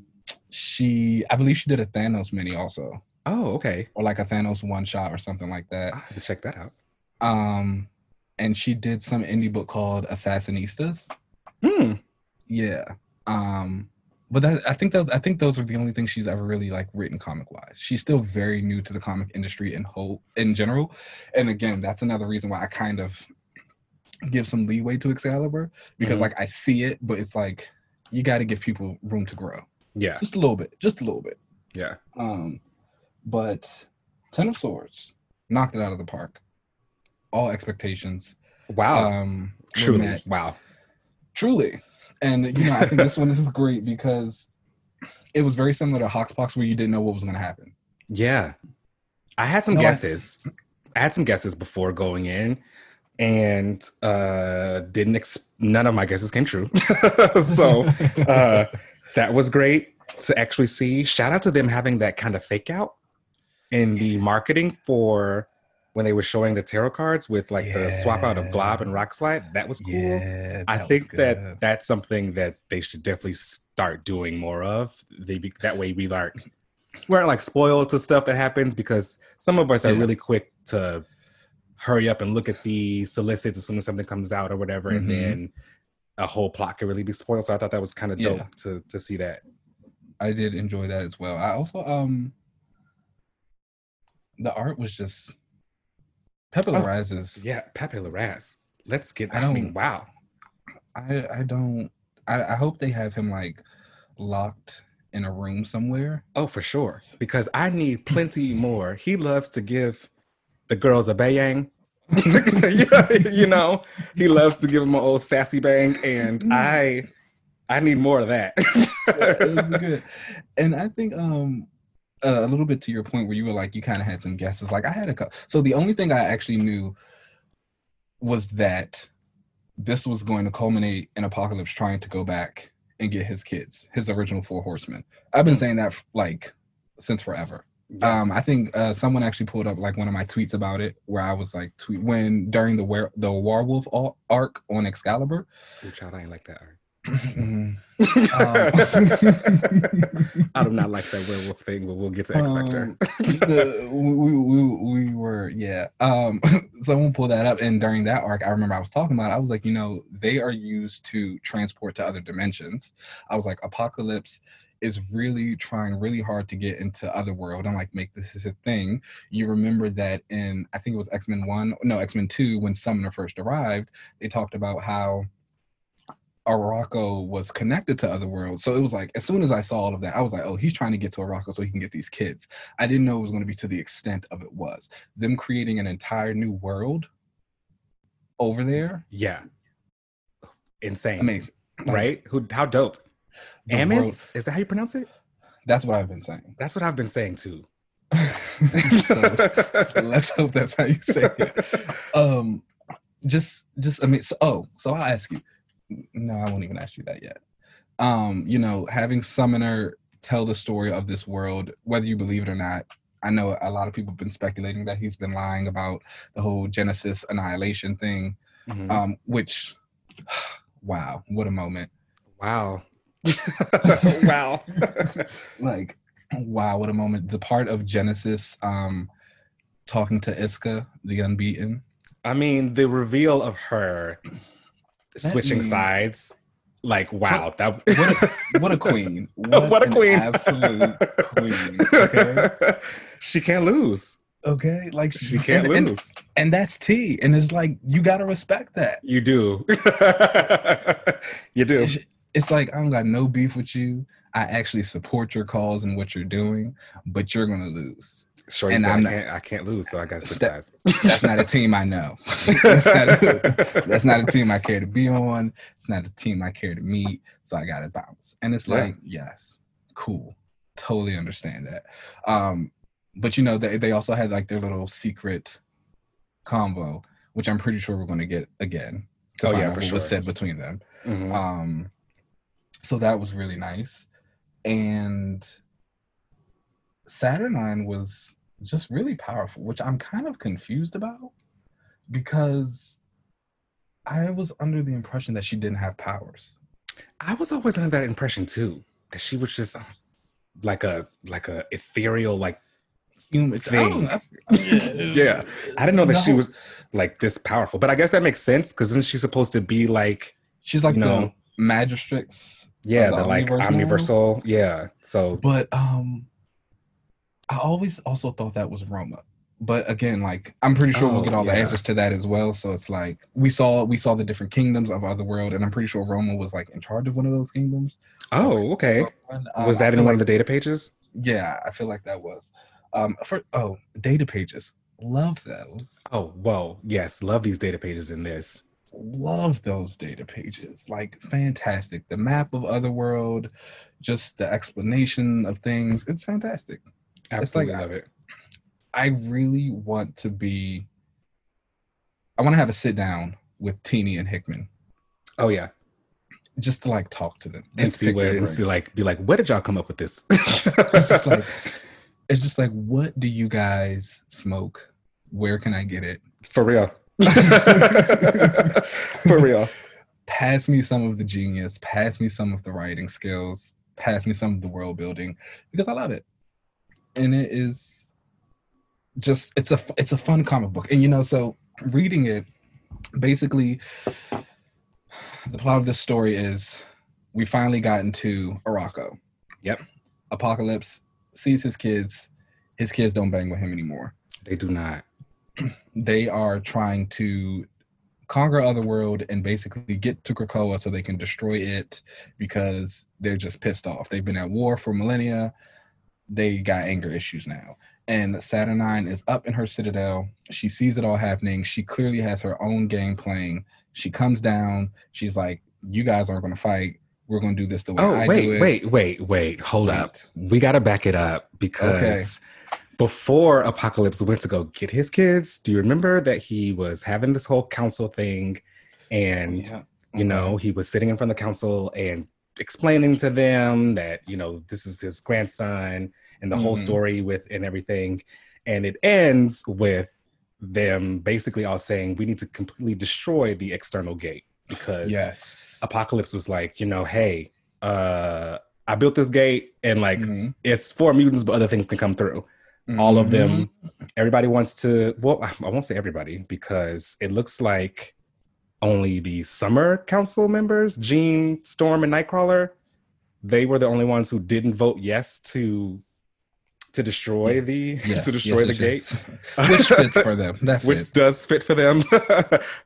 she, I believe she did a Thanos mini also, Oh, okay. or like a Thanos one shot or something like that. I have to check that out. Um, and she did some indie book called Assassinistas. Hmm. Yeah. Um, but that I think those I think those are the only things she's ever really like written comic wise. She's still very new to the comic industry in whole in general. And again, that's another reason why I kind of give some leeway to Excalibur because Mhm. like I see it, but it's like you got to give people room to grow Yeah. just a little bit, just a little bit. Yeah. Um, but Ten of Swords knocked it out of the park. All expectations. Wow. Um, Truly. Wow. truly, and you know I think this one is great because it was very similar to Hoxpox, where you didn't know what was going to happen. Yeah. I had some No, I- guesses. I had some guesses before going in and uh didn't ex- none of my guesses came true. so uh that was great to actually see. Shout out to them having that kind of fake out. in the marketing for when they were showing the tarot cards with like the swap out of glob and Rockslide that was cool Yeah, i that was think that that's something that they should definitely start doing more of they be, that way we like we aren't like spoiled to stuff that happens because some of us are Yeah. really quick to hurry up and look at the solicits as soon as something comes out or whatever and Mhm. then a whole plot could really be spoiled so i thought that was kind of dope Yeah. to to see that I did enjoy that as well. I also um the art was just Pepe Oh, Larraz is yeah pepe larraz let's get I i, mean don't- wow I I don't I, I hope they have him like locked in a room somewhere. Oh, for sure. Because I need plenty more. He loves to give the girls a bayang. You know, he loves to give them an old sassy bang, and I, I need more of that. good. And I think um uh, a little bit to your point where you were like you kind of had some guesses. Like I had a couple. So the only thing I actually knew was that this was going to culminate in Apocalypse trying to go back and get his kids, his original four horsemen. I've been saying that like since forever. Um, I think uh, someone actually pulled up like one of my tweets about it, where I was like, tweet when during the were the werewolf arc on Excalibur. Ooh, child, I ain't like that. art. um, I do not like that werewolf thing, but we'll get to X Factor. Um, the- we, we, we were yeah. Um someone pulled that up and during that arc i remember i was talking about it, i was like you know they are used to transport to other dimensions. I was like apocalypse is really trying really hard to get into otherworld and like make this is a thing. You remember that in i think it was x-men 1 no x-men 2 when summoner first arrived they talked about how Arakko was connected to other worlds. So it was like as soon as I saw all of that, I was like, oh, he's trying to get to Arakko so he can get these kids. I didn't know it was going to be to the extent of it was. Them creating an entire new world over there. yeah, insane. I mean, like, right? Who? How dope? Ammon? world- Is that how you pronounce it? that's what I've been saying. That's what I've been saying too. so let's hope that's how you say it. Um, just, just I mean, so, oh, so I'll ask you. No, I won't even ask you that yet. Um, you know, having Summoner tell the story of this world, whether you believe it or not. I know a lot of people have been speculating that he's been lying about the whole Genesis annihilation thing. Mhm. Um, which, wow, what a moment! wow. wow. Like, wow, what a moment! The part of Genesis, um, talking to Isca, the unbeaten. I mean, the reveal of her switching means- sides, like wow, that What a, what a queen! What a an queen. Absolute queen. Okay, she can't lose. okay, like She can't and, and- lose. and that's T. And it's like you gotta respect that. You do. you do. It's, it's like I don't got no beef with you. I actually support your cause and what you're doing, but you're gonna lose. Shorty and said, I I'm not- can't, I can't lose, so I gotta switch That- sides. That's not a team I know. that's, not a, that's not a team I care to be on. It's not a team I care to meet. So I gotta bounce. And it's Yeah. like, yes, cool. Totally understand that. Um, but you know, they, they also had like their little secret combo, which I'm pretty sure we're gonna get again. To Oh, yeah, for what was said between them. Mhm. Um, so that was really nice. And Saturnine was just really powerful, which I'm kind of confused about because I was under the impression that she didn't have powers. I was always under that impression too, that she was just like a like a ethereal like Human Thing. I don't yeah. I didn't know that she was like this powerful, but I guess that makes sense because isn't she supposed to be like She's like No. the majestrix. yeah the the, like omniversal yeah so But um I always also thought that was Roma. But again, like I'm pretty sure we'll Oh, get all the answers to that as well. So it's like we saw we saw the different kingdoms of other world, and I'm pretty sure Roma was like in charge of one of those kingdoms. oh okay Um, was I that in one like- of the data pages Yeah, I feel like that was. Um for oh, data pages. Love those. oh whoa yes love these data pages in this Love those data pages. Like fantastic. The map of Otherworld, just the explanation of things. It's fantastic. It's like- absolutely love it I really want to be. I want to have a sit down with Tini and Hickman oh yeah just to like talk to them and just see where and see like be like where did y'all come up with this It's just like it's just like, what do you guys smoke? Where can I get it? For real. For real. Pass me some of the genius. Pass me some of the writing skills. Pass me some of the world building because I love it, and it is just it's a it's a fun comic book. And you know, so reading it, basically, the plot of this story is we finally got into Arakko. Yep. Apocalypse sees his kids. His kids don't bang with him anymore. They do not. They are trying to conquer Otherworld and basically get to Krakoa so they can destroy it because they're just pissed off. They've been at war for millennia. They got anger issues now. And Saturnine is up in her citadel. She sees it all happening. She clearly has her own game playing. She comes down. She's like, "You guys aren't going to fight. We're going to do this the way Oh, I wait, do it." wait, wait, wait. Hold up. We got to back it up because before Apocalypse went to go get his kids, do you remember that he was having this whole council thing and Yeah. you know he was sitting in front of the council and explaining to them that you know this is his grandson and the whole Mhm. story with and everything and it ends with them basically all saying we need to completely destroy the external gate because Yes. apocalypse was like you know hey uh i built this gate and like Mhm. it's for mutants but other things can come through all of them everybody wants to well i won't say everybody because it looks like only the summer council members jean storm and nightcrawler they were the only ones who didn't vote yes to to destroy the Yes, to destroy yes, the yes, gate. Which fits for them. That which does fit for them.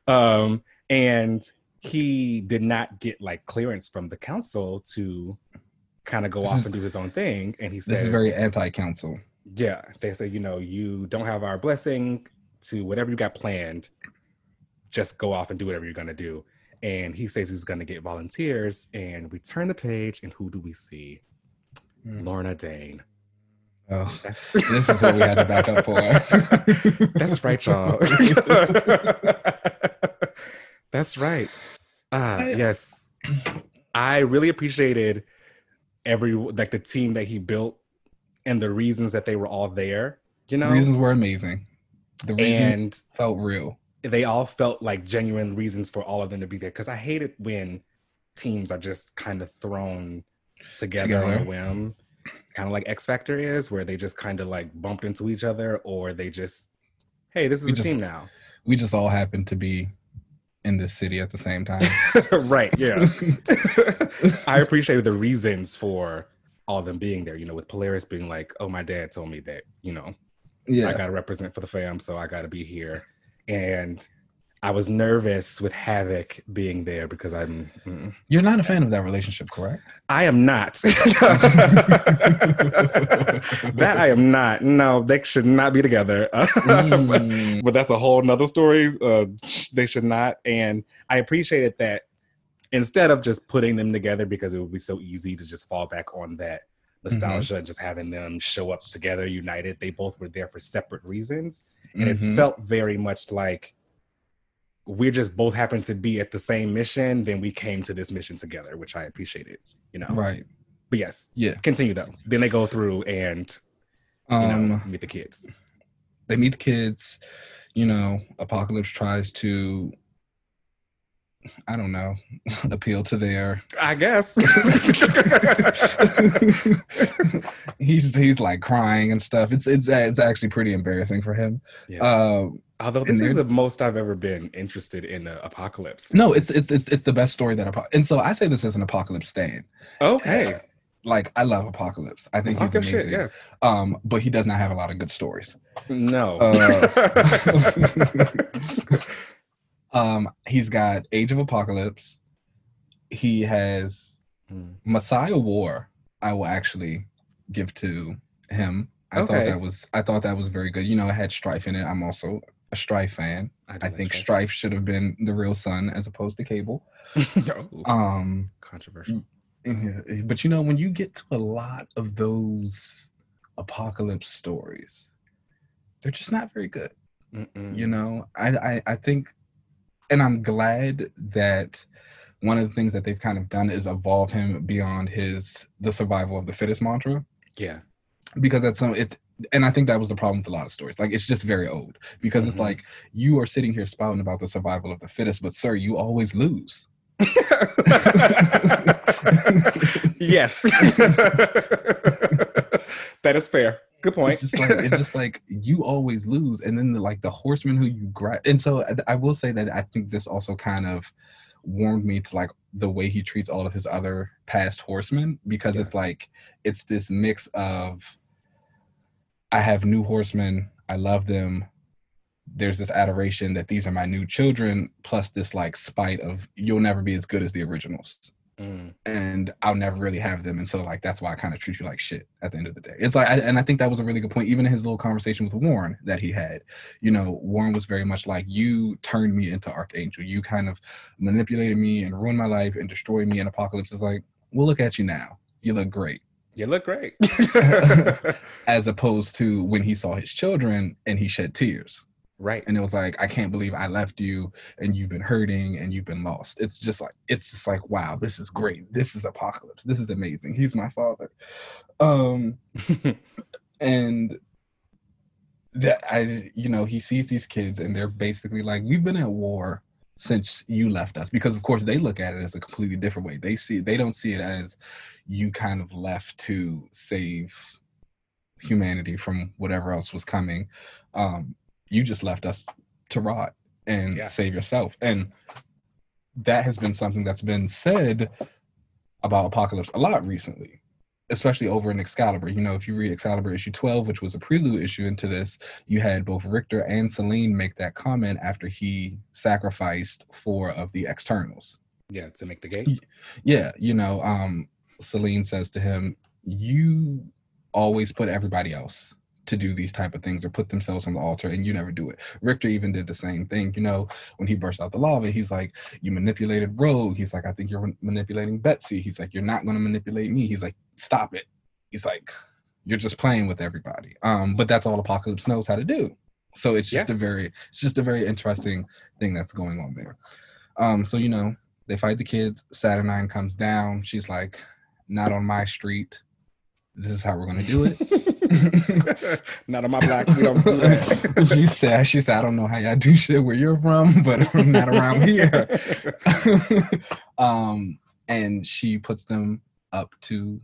Um and he did not get like clearance from the council to kind of go This off is- and do his own thing and he says, this is very anti-council. yeah, they say, you know, you don't have our blessing to whatever you got planned, just go off and do whatever you're going to do. And he says he's going to get volunteers. And we turn the page, and who do we see? Mm. Lorna Dane. Oh, That's, this is what we had to back up for. That's right, y'all. That's right. Ah, I- yes. I really appreciated every like the team that he built and the reasons that they were all there, you know? The reasons were amazing. The reasons and felt real. They all felt like genuine reasons for all of them to be there because I hate it when teams are just kind of thrown together, on a whim, kind of like X Factor is, where they just kind of like bumped into each other, or they just, hey, this is We a just- team now, We just all happened to be in this city at the same time. right? Yeah, I appreciated the reasons for all of them being there. You know, with Polaris being like, oh, my dad told me that, you know, yeah. I got to represent for the fam, so I got to be here. And I was nervous with Havoc being there because I'm, mm, You're not a fan of that relationship, correct? I am not. that I am not. No, they should not be together. Mm. but that's a whole nother story. Uh, they should not. And I appreciated that instead of just putting them together because it would be so easy to just fall back on that nostalgia and just having them show up together united they both were there for separate reasons and Mhm. it felt very much like we just both happened to be at the same mission then we came to this mission together which i appreciated you know right. but yes Yeah. continue though then they go through and you Um, know meet the kids they meet the kids. You know, Apocalypse tries to, I don't know, appeal to their. i guess he's he's like crying and stuff. It's it's it's actually pretty embarrassing for him. Yeah. Um, although this is the most i've ever been interested in apocalypse no, it's it's it's, it's the best story that Apo- and so I say this as an Apocalypse stan. okay Uh, like I love Apocalypse. I think Talk he's amazing. shit yes Um, but he does not have a lot of good stories. no Uh, um, he's got Age of Apocalypse. He has Hmm. Messiah War. I will actually give to him. I thought that was I thought that was very good. You know, it had Strife in it. I'm also a Strife fan. do I think Strife. Strife should have been the real son as opposed to Cable. Um, controversial but you know, when you get to a lot of those apocalypse stories, they're just not very good. Mm-mm. you know I, I i think and i'm glad that one of the things that they've kind of done is evolve him beyond his the survival of the fittest mantra yeah because that's some it and I think that was the problem with a lot of stories. Like it's just very old because mm-hmm. it's like you are sitting here spouting about the survival of the fittest, but sir, you always lose. yes, that is fair. Good point. It's just like it's just like you always lose, and then the, like the horseman who you grab. And so I, I will say that I think this also kind of warmed me to like the way he treats all of his other past horsemen because yeah. it's like it's this mix of I have new horsemen, I love them. There's this adoration that these are my new children, plus this like spite of you'll never be as good as the originals. Mm. And I'll never really have them. And so like that's why I kind of treat you like shit at the end of the day. It's like I, and I think that was a really good point, even in his little conversation with Warren that he had. You know, Warren was very much like, You turned me into Archangel. You kind of manipulated me and ruined my life and destroyed me. And Apocalypse is like, Well, look at you now. You look great. You look great. As opposed to when he saw his children and he shed tears. Right. And it was like, I can't believe I left you and you've been hurting and you've been lost. It's just like, it's just like, wow, this is great. This is apocalypse. This is amazing. He's my father. Um, and that I, you know, he sees these kids and they're basically like, we've been at war since you left us because of course they look at it as a completely different way they see they don't see it as you kind of left to save humanity from whatever else was coming um you just left us to rot and yeah. save yourself. And that has been something that's been said about Apocalypse a lot recently, especially over in Excalibur. You know, if you read Excalibur issue 12, which was a prelude issue into this, you had both Rictor and Selene make that comment after he sacrificed four of the externals. Yeah, to make the gate. Yeah, you know, um, Selene says to him, You always put everybody else to do these type of things or put themselves on the altar and you never do it. Rictor even did the same thing. You know, when he burst out the lava, he's like, You manipulated Rogue. He's like, I think you're manipulating Betsy. He's like, You're not gonna manipulate me. He's like, Stop it. He's like, You're just playing with everybody. Um, but that's all Apocalypse knows how to do. So it's just yeah. a very it's just a very interesting thing that's going on there. Um, so you know, they fight the kids, Saturnine comes down, she's like, Not on my street. This is how we're gonna do it. not on my block. We don't do that. she said, she said, I don't know how y'all do shit where you're from, but I'm not around here. um, and she puts them up to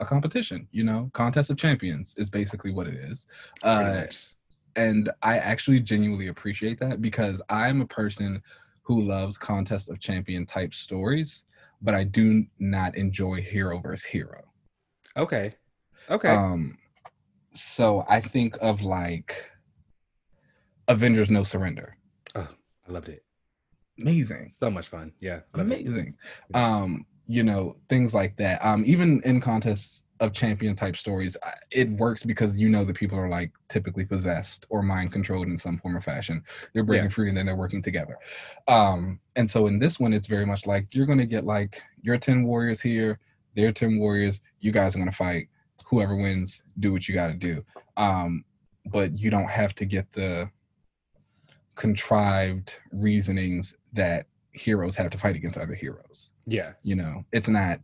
a competition, you know, contest of champions is basically what it is. Uh, and I actually genuinely appreciate that because I'm a person who loves contest of champion type stories, but I do not enjoy hero versus hero. Okay. Okay. Um, so I think of like Avengers No Surrender. Oh, I loved it. Amazing. So much fun. Yeah. Amazing. It. Um, you know, things like that. Um, even in contests of champion type stories, it works because you know the people are like typically possessed or mind controlled in some form or fashion. They're breaking yeah. free and then they're working together. Um, and so in this one, it's very much like you're gonna get like your 10 warriors here, their 10 warriors, you guys are gonna fight whoever wins, do what you got to do. Um, but you don't have to get the contrived reasonings that heroes have to fight against other heroes. Yeah. You know, it's not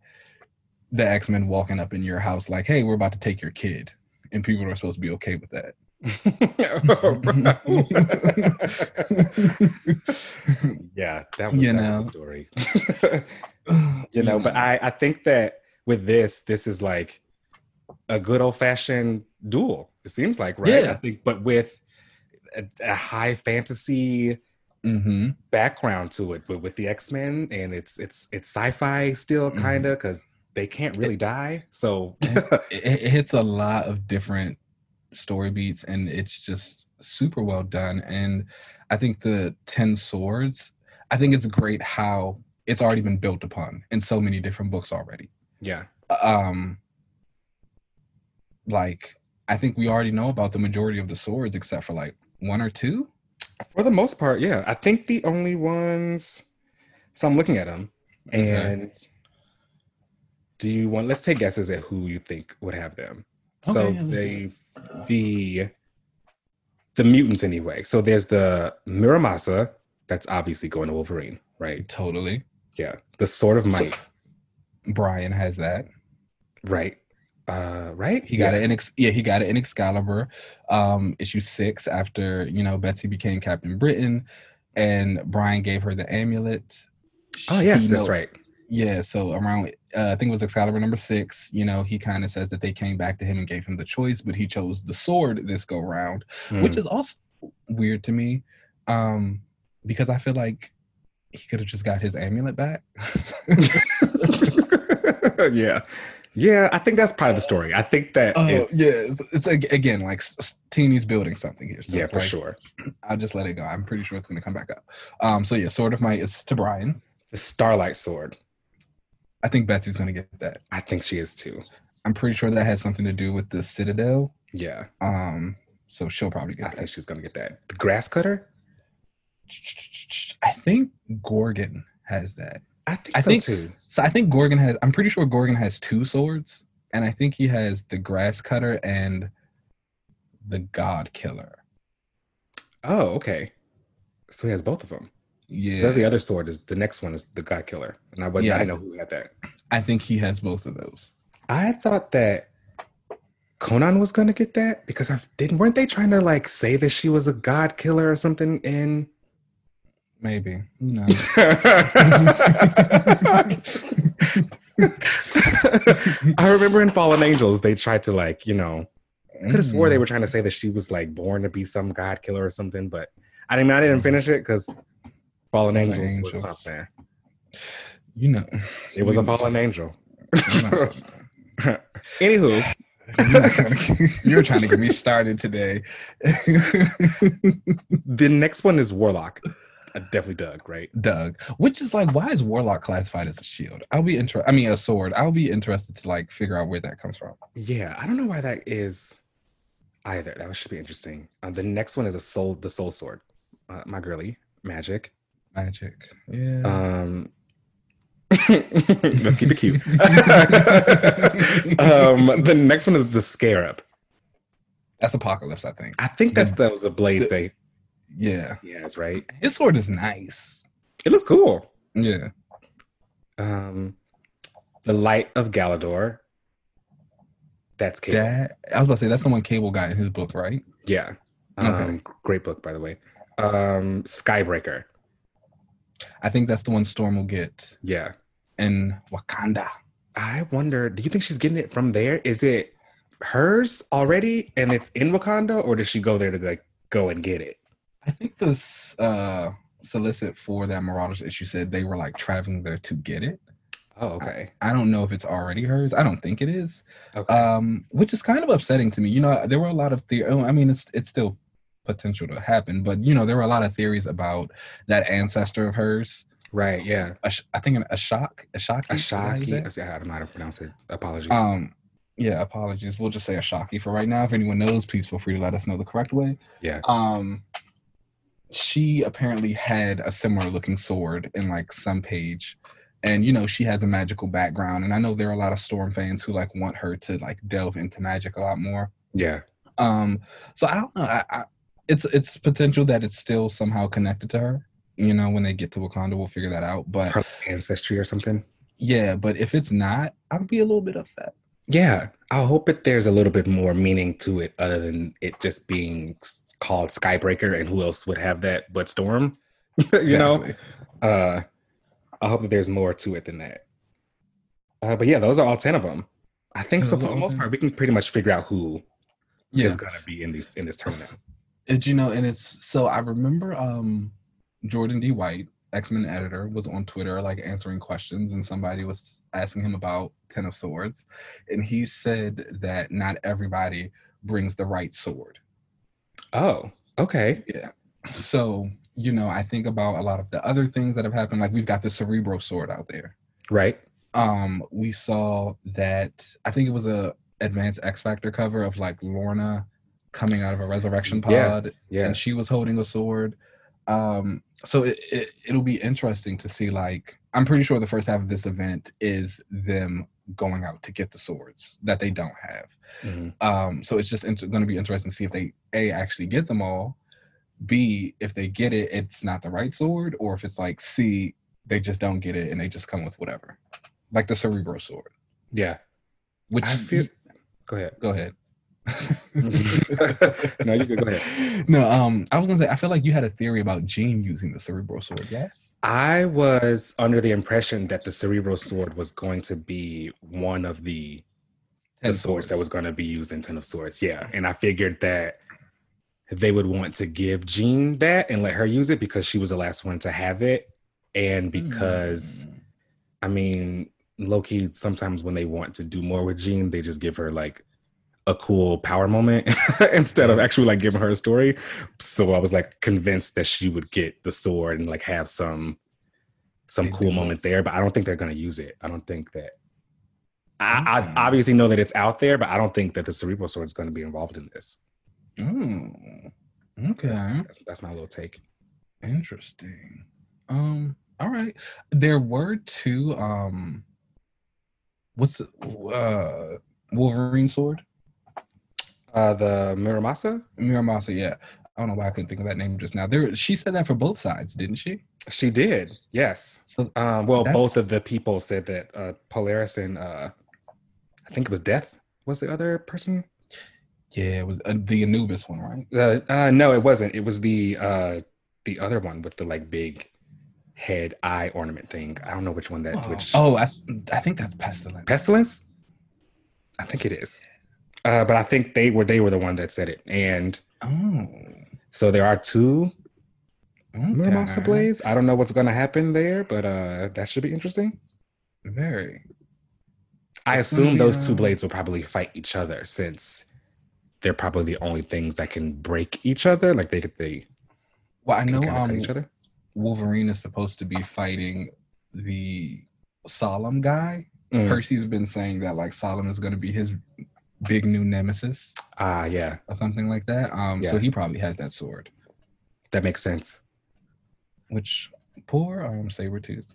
the X Men walking up in your house like, hey, we're about to take your kid. And people are supposed to be okay with that. yeah, that was, you that know. was the story. you know, but I, I think that with this, this is like a good old fashioned duel. It seems like, right? Yeah. I think, but with a, a high fantasy mm-hmm. background to it, but with the X Men, and it's it's it's sci-fi still kind of because mm-hmm. they can't really die. So it, it hits a lot of different story beats, and it's just super well done. And I think the Ten Swords, I think it's great how it's already been built upon in so many different books already. Yeah. Um like I think we already know about the majority of the swords except for like one or two. For the most part, yeah. I think the only ones. So I'm looking at them, okay. and do you want? Let's take guesses at who you think would have them. Okay, so they, the, the mutants anyway. So there's the Muramasa. That's obviously going to Wolverine, right? Totally. Yeah. The Sword of Might. So, Brian has that. Right. Uh, right? He got it in Ex- yeah, he got it in Excalibur, um, issue six after you know Betsy became Captain Britain, and Brian gave her the amulet. Oh yes, He that's knows- right. Yeah, so around uh, I think it was Excalibur number six. You know, he kind of says that they came back to him and gave him the choice, but he chose the sword this go round, which Mm. is also weird to me, um, because I feel like he could have just got his amulet back. yeah, yeah. I think that's part of the story. I think that Oh it's, yeah, it's, it's again like Tini's building something here. So yeah, for like, sure. I'll just let it go. I'm pretty sure it's going to come back up. Um, so yeah, Sword of Might is to Brian. The Starlight Sword. I think Betsy's going to get that. I think she is too. I'm pretty sure that has something to do with the Citadel. Yeah, Um, so she'll probably I get think she's gonna get that. The Grass Cutter. I think Gorgon has that. I think I so think- too. So I think Gorgon has. I'm pretty sure Gorgon has two swords, and I think he has the Grass Cutter and the God Killer. Oh, okay. So he has both of them. Yeah, That's the other sword. Is the next one is the God Killer, and I wasn't. Yeah, I didn't know who had that. I think he has both of those. I thought that Kwannon was gonna get that because I didn't. Weren't they trying to like say that she was a God Killer or something in? Maybe. Who knows? I remember in Fallen Angels, they tried to like, you know, I could have swore Mm. they were trying to say that she was like born to be some god killer or something, but I didn't I didn't finish it because Fallen Fallen Angels, was Angels. something. You know. It was a fallen angel. Anywho, you're trying to get me started today. the next one is Warlock. I definitely Doug, right? Doug, which is like, why is Warlock classified as a shield? I'll be interested. I mean, a sword. I'll be interested to like figure out where that comes from. Yeah, I don't know why that is either. That should be interesting. Uh, the next one is a soul, the soul sword. Uh, my girly, magic. Magic. Yeah. Um, let's keep it cute. um, the next one is the scarab. That's Apocalypse, I think. I think that's that was a Blaze the- they. Yeah. Yeah, that's right. His sword is nice. It looks cool. Yeah. Um, the light of Galador. That's Cable. That I was about to say that's the one Cable got in his book, right? Yeah. Um, Okay. Great book, by the way. Um, Skybreaker. I think that's the one Storm will get Yeah. in Wakanda. I wonder, do you think she's getting it from there? Is it hers already and it's in Wakanda, or does she go there to like go and get it? I think this uh solicit for that Marauders issue said they were like traveling there to get it. Oh, okay. I don't know if it's already hers. I don't think it is. Okay. Um, which is kind of upsetting to me. You know, there were a lot of the. I mean, it's it's still potential to happen, but you know, there were a lot of theories about that ancestor of hers. right. Yeah. I think an Ashok, Ashaki, Ashaki. I see- I don't know how to pronounce it. Apologies. Um, yeah, apologies. We'll just say Ashaki for right now. If anyone knows, please feel free to let us know the correct way. yeah. Um, she apparently had a similar looking sword in like some page, and you know she has a magical background. And I know there are a lot of Storm fans who like want her to like delve into magic a lot more. Yeah. Um, so I don't know. I, I, it's it's potential that it's still somehow connected to her. You know, when they get to Wakanda, we'll figure that out. But Her ancestry or something. yeah, but if it's not, I'd be a little bit upset. Yeah. I hope that there's a little bit more meaning to it other than it just being called Skybreaker and who else would have that but Storm? you know? Uh, I hope that there's more to it than that. Uh, but yeah, those are all 10 of them. I think so for the most part, we can pretty much figure out who Yeah. is going to be in these in this tournament. And you know? And it's so I remember um Jordan D. White, X Men editor, was on Twitter like answering questions, and somebody was asking him about Ten of Swords, and he said that not everybody brings the right sword. Oh, okay. Yeah. So you know, I think about a lot of the other things that have happened. Like we've got the Cerebro sword out there. Right. Um, we saw that I think it was a Advanced X Factor cover of like Lorna coming out of a resurrection pod Yeah, Yeah. and she was holding a sword. Um, so it, it it'll be interesting to see. Like, I'm pretty sure the first half of this event is them going out to get the swords that they don't have. Mhm. Um, so it's just inter- going to be interesting to see if they a actually get them all. B, if they get it, it's not the right sword, or if it's like C, they just don't get it and they just come with whatever, like the Cerebro sword. Yeah. Which I feel Go ahead. Go ahead. no, you can go ahead. No, um, I was gonna say I feel like you had a theory about Jean using the Cerebro sword. Yes. I was under the impression that the Cerebro sword was going to be one of the the Ten swords that was going to be used in Ten of Swords. Yeah, and I figured that they would want to give Jean that and let her use it because she was the last one to have it, and because Mm. I mean Loki sometimes when they want to do more with Jean, they just give her like a cool power moment instead of actually like giving her a story. So I was like convinced that she would get the sword and like have some some cool moment there, but I don't think they're gonna use it. I don't think that I, Okay. I obviously know that it's out there, but I don't think that the Cerebro sword is going to be involved in this. Oh, okay. That's, that's my little take. Interesting. Um, all right. There were two um what's uh Wolverine sword? Uh, the Muramasa. Muramasa, yeah. I don't know why I couldn't think of that name just now. There she said that for both sides, didn't she? she did, yes. So Um, well, That's- both of the people said that uh, Polaris and uh, I think it was Death was the other person. yeah, it was uh, the Anubis one, right? Uh, uh, no, it wasn't. It was the uh, the other one with the like big head eye ornament thing. I don't know which one that which Oh, I I think that's pestilence. pestilence. I think it is. Uh, but I think they were they were the one that said it, and oh. so there are two Okay. Muramasa blades. I don't know what's going to happen there, but uh, that should be interesting. Very. I assume those two uh, blades will probably fight each other since they're probably the only things that can break each other. Like they could they Well, I know kind of cut um each other. Wolverine is supposed to be fighting the Solem guy. Mm. Percy's been saying that like Solem is going to be his big new nemesis Ah, yeah, or something like that. Um, so he probably has that sword. that makes sense. Which poor um Sabretooth.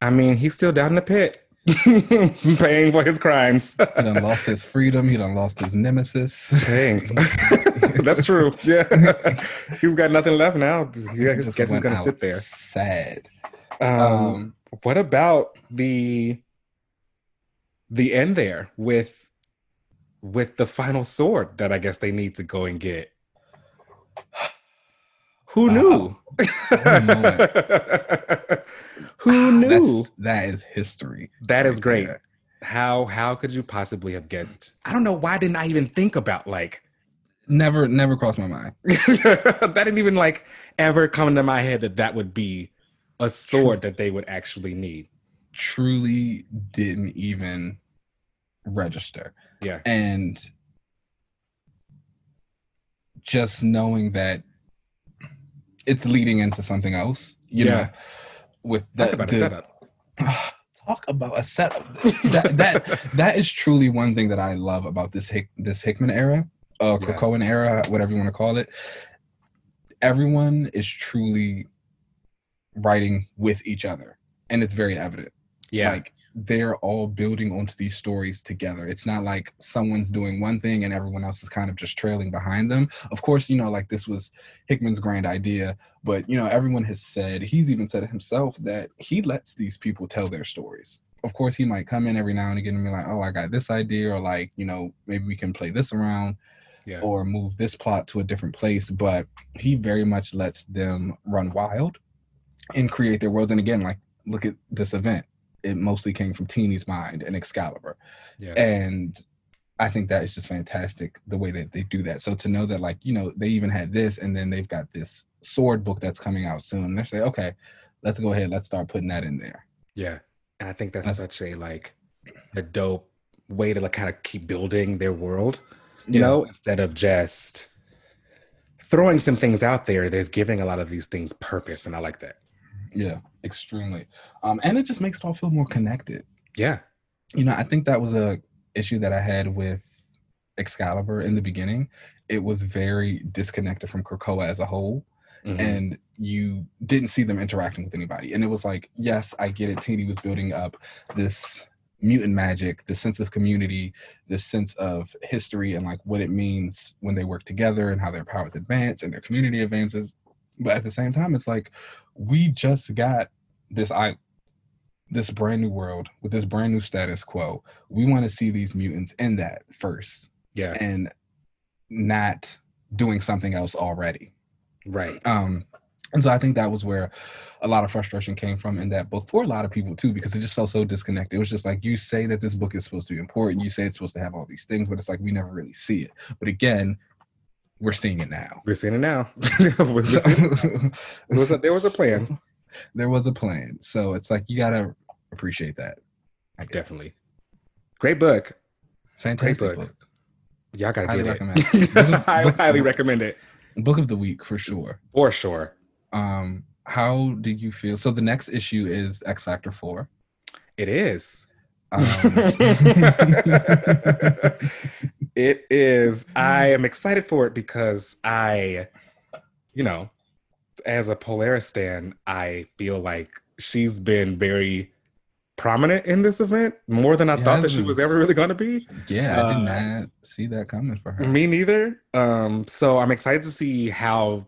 I mean, he's still down in the pit, paying for his crimes. He done lost his freedom. He done lost his nemesis. Paying. That's true. Yeah, he's got nothing left now. Yeah, I Just guess he's gonna sit there. Sad. Um, Um, what about the the end there with with the final sword that I guess they need to go and get? Who knew? Who ah, knew? that's- that is history. That is great. How how could you possibly have guessed? I don't know why didn't I even think about like Never, never crossed my mind. that didn't even like ever come into my head that that would be a sword that they would actually need. Truly didn't even register. Yeah. And just knowing that it's leading into something else, you Yeah. know, with Talk that about the- a setup. talk about a setup. that that that is truly one thing that I love about this Hick, this Hickman era, uh, Yeah. Krakoan era, whatever you want to call it. Everyone is truly writing with each other, and it's very evident. yeah. Like they're all building onto these stories together. It's not like someone's doing one thing and everyone else is kind of just trailing behind them. Of course, you know, like this was Hickman's grand idea, but you know, everyone has said, he's even said it himself that he lets these people tell their stories. Of course, he might come in every now and again and be like, oh, I got this idea, or like, you know, maybe we can play this around yeah. or move this plot to a different place, but he very much lets them run wild and create their worlds. And again, like look at this event. It mostly came from Tini's mind and Excalibur. yeah. And I think that is just fantastic the way that they do that. So to know that like, you know, they even had this and then they've got this sword book that's coming out soon. They're saying, okay, let's go ahead, let's start putting that in there. Yeah. And I think that's, That's- such a like a dope way to like kind of keep building their world, you Yeah. know, instead of just throwing some things out there, there's giving a lot of these things purpose. And I like that. Yeah, extremely. Um, and it just makes it all feel more connected. Yeah. you know, I think that was a issue that I had with Excalibur in the beginning. It was very disconnected from Krakoa as a whole, Mhm. and you didn't see them interacting with anybody. And it was like, yes, I get it. Tini was building up this mutant magic, this sense of community, this sense of history, and like what it means when they work together and how their powers advance and their community advances. But at the same time, it's like we just got this I this brand new world with this brand new status quo. We want to see these mutants in that first Yeah. and not doing something else already. Right. Um, and so I think that was where a lot of frustration came from in that book for a lot of people too, because it just felt so disconnected. It was just like you say that this book is supposed to be important, you say it's supposed to have all these things, but it's like we never really see it. But again, we're seeing it now. We're seeing it now. We're it now. There was a- there was a plan. There was a plan. So it's like you gotta appreciate that. I. Definitely. Great book. Fantastic book. book. Y'all gotta Highly get recommend. it. I highly recommend it Book of the week for sure. for sure. Um, how did you feel? So the next issue is X Factor 4. It is. Um, it is. I am excited for it because I, you know, as a Polaris stan, I feel like she's been very prominent in this event more than I She thought that she was ever really going to be. yeah, I did Uh, not see that coming for her. Me neither. Um, so I'm excited to see how,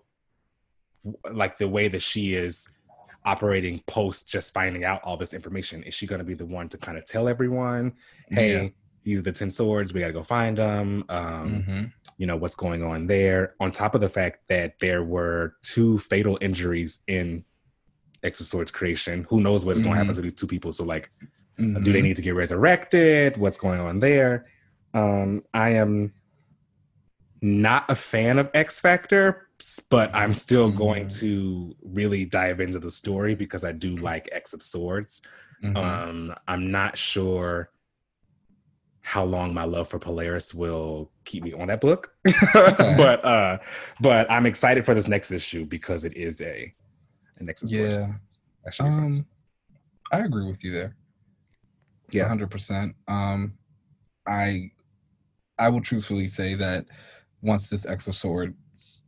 like, the way that she is operating post just finding out all this information. Is she going to be the one to kind of tell everyone, "Hey, Yeah. These are the ten swords. We got to go find them." Um, Mhm. You know what's going on there. On top of the fact that there were two fatal injuries in X of Swords creation. Who knows what's going to happen to these two people? So, like, do they Mhm. need to get resurrected what's going on there um i am not a fan of x factor but i'm still going Mhm. to really dive into the story because i do like x of swords Mhm. um i'm not sure how long my love for polaris will keep me on that book but uh but i'm excited for this next issue because it is a an swords yeah. actually Um, I agree with you there. Yeah. hundred percent. Um, I, I will truthfully say that once this of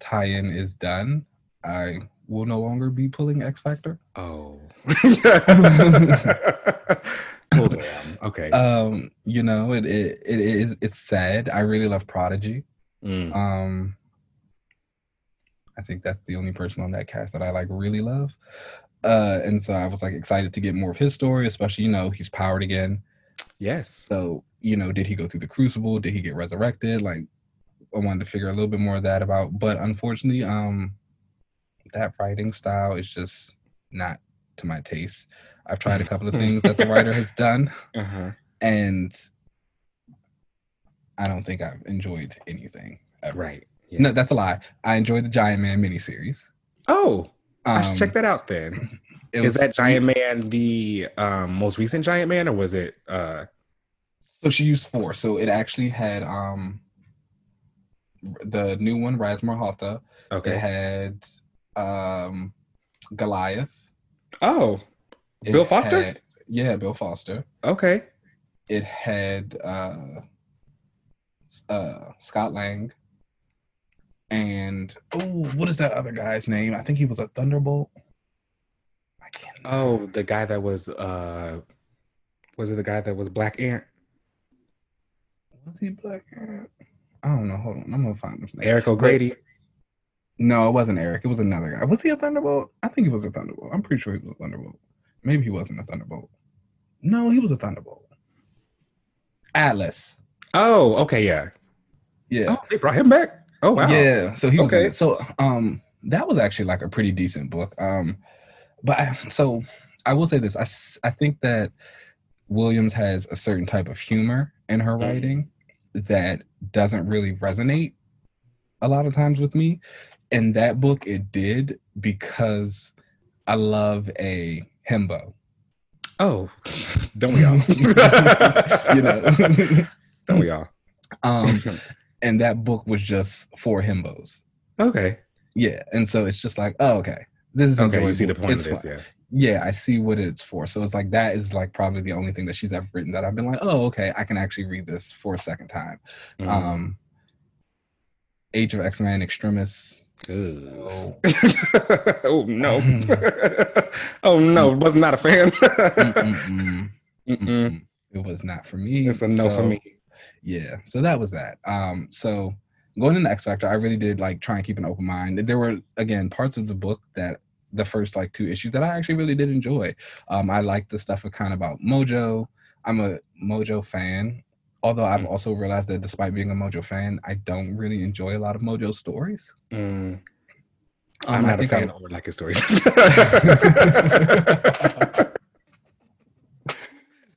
tie-in is done, I will no longer be pulling X Factor. Oh. Okay. Um, you know, it, it it is it's sad. I really love Prodigy. Mm. Um, I think that's the only person on that cast that I like really love. Uh, and so I was like excited to get more of his story, especially you know he's powered again. Yes. So you know, did he go through the crucible? Did he get resurrected? Like, I wanted to figure a little bit more of that about. But unfortunately, um, that writing style is just not to my taste. I've tried a couple of things that the writer has done, Uh-huh. and I don't think I've enjoyed anything. Ever. Right. Yeah. No, that's a lie. I enjoyed the Giant Man miniseries. Oh, I should Um, check that out then. Is was that Giant Man the um, most recent Giant Man, or was it? Uh, So she used four. So it actually had um the new one, Raz Malhotra. It okay. had um Goliath. Oh, It Bill Foster? had- yeah, Bill Foster. okay. It had uh uh Scott Lang. And oh, what is that other guy's name? I think he was a Thunderbolt. I can't Oh, the guy that was uh, was it the guy that was Black Ant? was he black? Ant? I don't know. Hold on. I'm gonna find name. Eric O'Grady. No, it wasn't Eric. It was another guy. Was he a Thunderbolt? I think he was a Thunderbolt. I'm pretty sure he was a Thunderbolt. Maybe he wasn't a Thunderbolt. No, he was a Thunderbolt. Atlas. Oh, okay, yeah. Yeah. Oh, they brought him back. Oh wow. Yeah. So he was Okay. it. So um that was actually like a pretty decent book. Um but I, so I will say this. I I think that Williams has a certain type of humor in her Mhm. writing that doesn't really resonate a lot of times with me. In that book it did because I love a himbo. Oh, don't we all? you know. don't we all? um and that book was just for himbos. okay. Yeah, and so it's just like, oh, okay, this is Okay, you see the point It's of this, fun. yeah. Yeah, I see what it's for. So it's like that is like probably the only thing that she's ever written that I've been like, oh, okay, I can actually read this for a second time. Mhm. Um, Age of X Men Extremis. Oh. oh no. oh no, was not a fan. Mm-mm-mm. Mm-mm. It was not for me. It's a no for me. Yeah, so that was that. Um, so going into X Factor, I really did like try and keep an open mind. There were again parts of the book that the first like two issues that I actually really did enjoy. Um, I like the stuff of kind of about Mojo. I'm a Mojo fan, although I've Mm. also realized that despite being a Mojo fan, I don't really enjoy a lot of Mojo stories. Mm, Um, I'm I not a think fan I'm- or like his stories.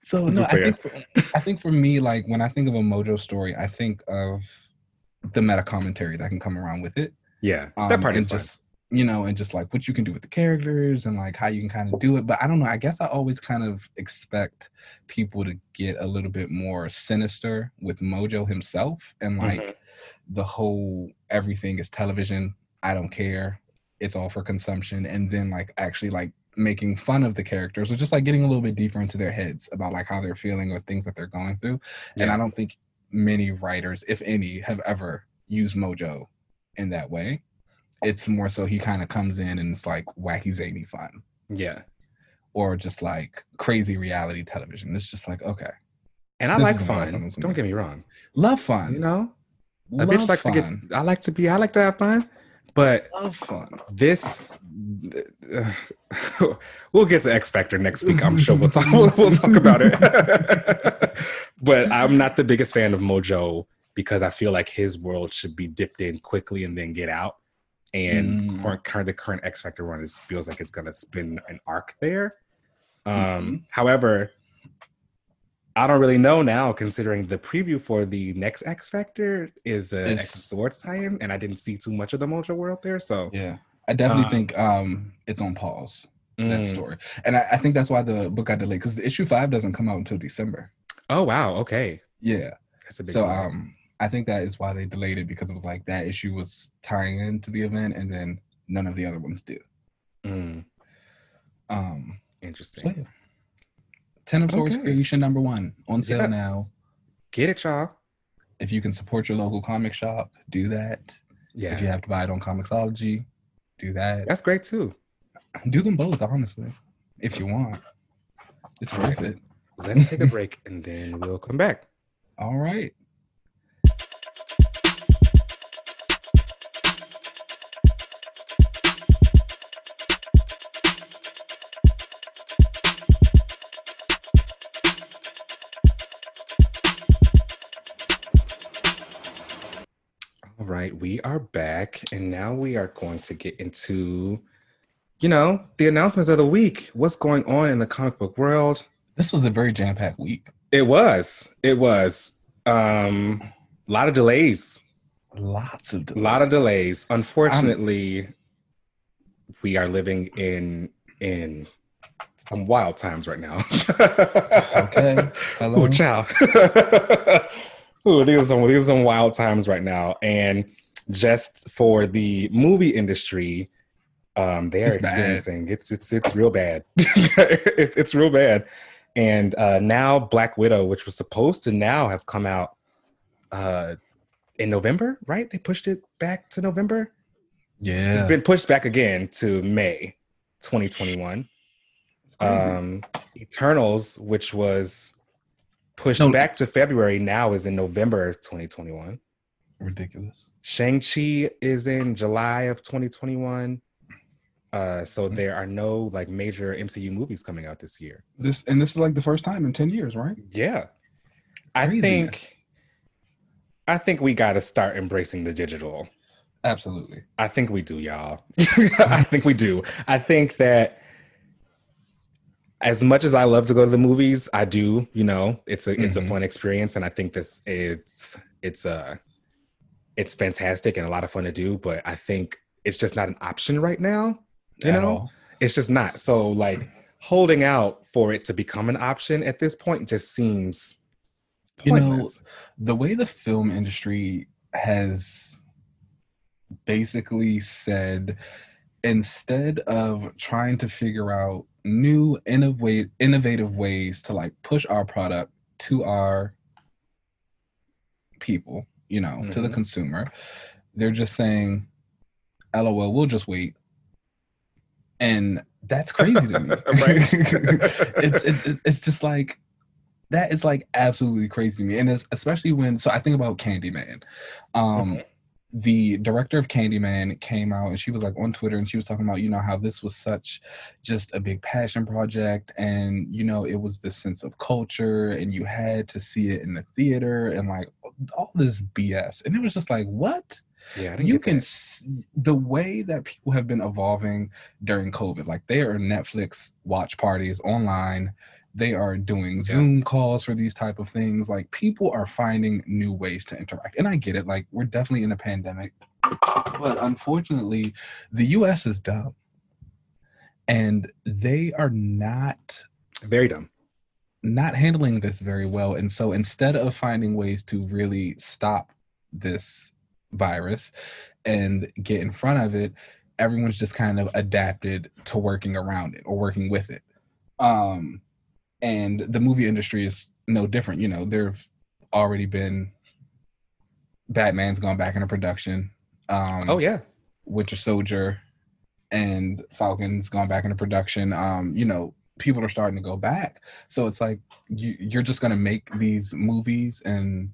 So no, I think for, I think for me, like when I think of a Mojo story, I think of the meta commentary that can come around with it. yeah, Um, that part is just you know, and just like what you can do with the characters and like how you can kind of do it. But I don't know. I guess I always kind of expect people to get a little bit more sinister with Mojo himself and like Mhm. the whole everything is television. I don't care. It's all for consumption. And then like actually like making fun of the characters or just like getting a little bit deeper into their heads about like how they're feeling or things that they're going through. And I don't think many writers, if any, have ever used Mojo in that way. It's more so he kind of comes in and it's like wacky zany fun yeah, or just like crazy reality television. It's just like okay, and I like is what I fun. thought it was gonna Don't get me wrong. love fun. You know, a bitch likes to get. I like to be. I like to have fun, but fun. this. we'll get to X Factor next week. I'm sure we'll talk. We'll, we'll talk about it. but I'm not the biggest fan of Mojo because I feel like his world should be dipped in quickly and then get out. And Mm. current, current, the current X Factor run is, feels like it's gonna spin an arc there. Um, Mhm. However, I don't really know now, considering the preview for the next X Factor is X of Swords tie-in, and I didn't see too much of the Mojo world there. So Yeah, I definitely Um, think um it's on pause that Mm. story, and I, I think that's why the book got delayed because the issue five doesn't come out until December. Oh wow, okay, Yeah, that's a big. so deal. um I think that is why they delayed it because it was like that issue was tying into the event, and then none of the other ones do. Mm, Um, so interesting. yeah. Ten of Swords Okay. Creation number one on sale Yeah. now. Get it, y'all. If you can support your local comic shop, do that. Yeah, If you have to buy it on Comixology, do that. that's great too. Do them both, honestly, if you want. It's worth it. Let's take a break and then we'll come back. All right. We are back, and now we are going to get into, you know, the announcements of the week. What's going on in the comic book world? This was a very jam-packed week. It was, it was, um, a lot of delays, Lots of a lot of delays. Unfortunately, we are living in in some wild times right now. Okay. Hello. Ooh, ciao. Ooh, these are some these are some wild times right now, and just for the movie industry, um, they are It's bad. experiencing it's it's it's real bad. it's it's real bad, and uh, now Black Widow, which was supposed to now have come out uh, in November, right? They pushed it back to November. Yeah. It's been pushed back again to May 2021 um eternals which was pushed No. back to february now is in november 2021 ridiculous. Shang-chi is in july of 2021 uh so Mhm. there are no like major mcu movies coming out this year This and this is like the first time in 10 years, right? yeah i Craziness. think i think we got to start embracing the digital Absolutely. I think we do, y'all. I think we do. I think that as much as I love to go to the movies, I do, you know, it's a it's a Mhm. fun experience and I think this is it's uh it's fantastic and a lot of fun to do, but I think it's just not an option right now. You At know? all. It's just not. So like holding out for it to become an option at this point just seems You know, the way the film industry has basically said instead of trying to figure out new innovative innovative ways to like push our product to our people you know to the Mhm. consumer they're just saying lol we'll just wait and that's crazy to me Right. it, it, it- it's just like that is like absolutely crazy to me and it's especially when so i think about candyman um Mhm. The director of Candyman came out and she was like on Twitter and she was talking about, you know, how this was such just a big passion project and, you know, it was this sense of culture and you had to see it in the theater and like all this BS. And it was just like, what? Yeah, you can s- the way that people have been evolving during COVID, like they are Netflix watch parties online. They are doing Yeah. Zoom calls for these type of things. Like people are finding new ways to interact. And I get it. Like we're definitely in a pandemic. But unfortunately, the US is dumb. And they are not very dumb. not handling this very well. And so instead of finding ways to really stop this virus and get in front of it, everyone's just kind of adapted to working around it or working with it. Um, and the movie industry is no different. You know, there've already been Batman's gone back into production. Um, Oh yeah. Winter Soldier and Falcon's gone back into production. Um, you know, people are starting to go back. So it's like you, you're just gonna make these movies and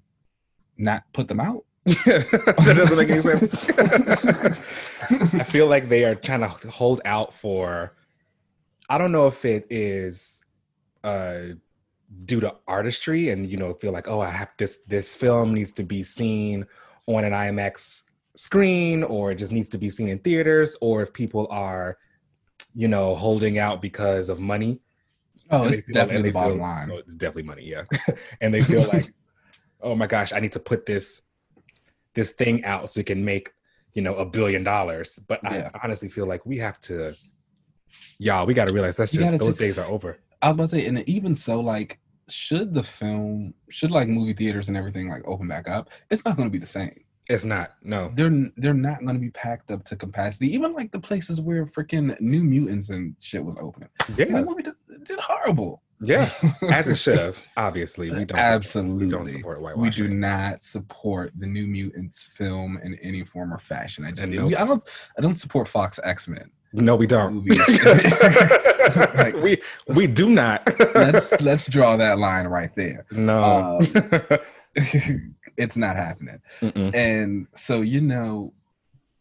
not put them out. that doesn't make any sense. I feel like they are trying to hold out for. I don't know if it is uh, due to artistry, and you know, feel like, oh, I have this. This film needs to be seen on an IMAX screen, or it just needs to be seen in theaters, or if people are, you know, holding out because of money. Oh, it's definitely bottom feel- line. oh, it's definitely money, yeah. and they feel like, oh my gosh, I need to put this this thing out so it can make you know a billion dollars. But Yeah. I honestly feel like we have to, y'all, we got to realize that's You just those days are over. I was about to say, and even so, like, should the film, should like movie theaters and everything like open back up? It's not going to be the same. It's not. No. They're they're not going to be packed up to capacity. Even like the places where freaking New Mutants and shit was open. Yeah. That movie did, did horrible. Yeah. As it should have. Obviously, we don't. Absolutely. We don't support we do not support the New Mutants film in any form or fashion. I just. I don't I don't support Fox X Men. No, we don't. Like- we we do not. let's let's draw that line right there. no. it's not happening. Mm-mm. And so you know,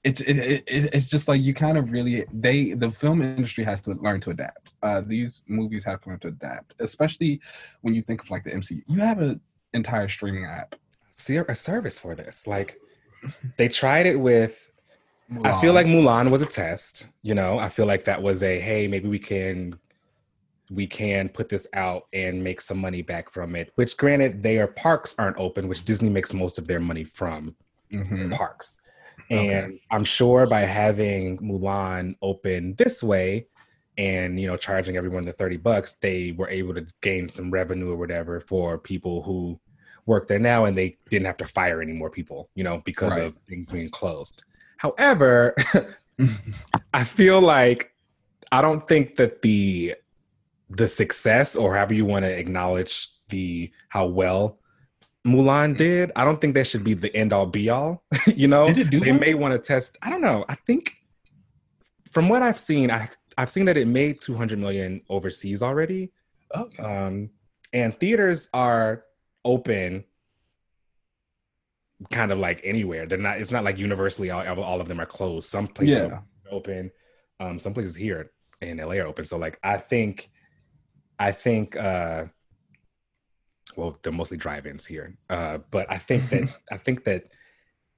it's it, it, it- it's just like you kind of really they the film industry has to learn to adapt. Uh, these movies have to learn to adapt, especially when you think of like the MCU. You have an entire streaming app. See a service for this. Like they tried it with I feel like Mulan was a test. You know, I feel like that was a hey, maybe we can we can put this out and make some money back from it. Which, granted, their parks aren't open, which Disney makes most of their money from Mhm. parks. Okay. And I'm sure by having Mulan open this way and you know charging everyone the 30 bucks, they were able to gain some revenue or whatever for people who work there now and they didn't have to fire any more people, you know, because Right. of things being closed. However, I feel like I don't think that the the success or however you want to acknowledge the how well Mulan did, I don't think that should be the end all be all. you know, Did it do they well? may want to test. I don't know. I think from what I've seen, I I've seen that it made 200 million overseas already. okay. Um, and theaters are open kind of like anywhere. They're not, it's not like universally all, all of them are closed. Some places Yeah. are open. Um, some places here in LA are open. So like I think I think uh well they're mostly drive-ins here. Uh but I think that I think that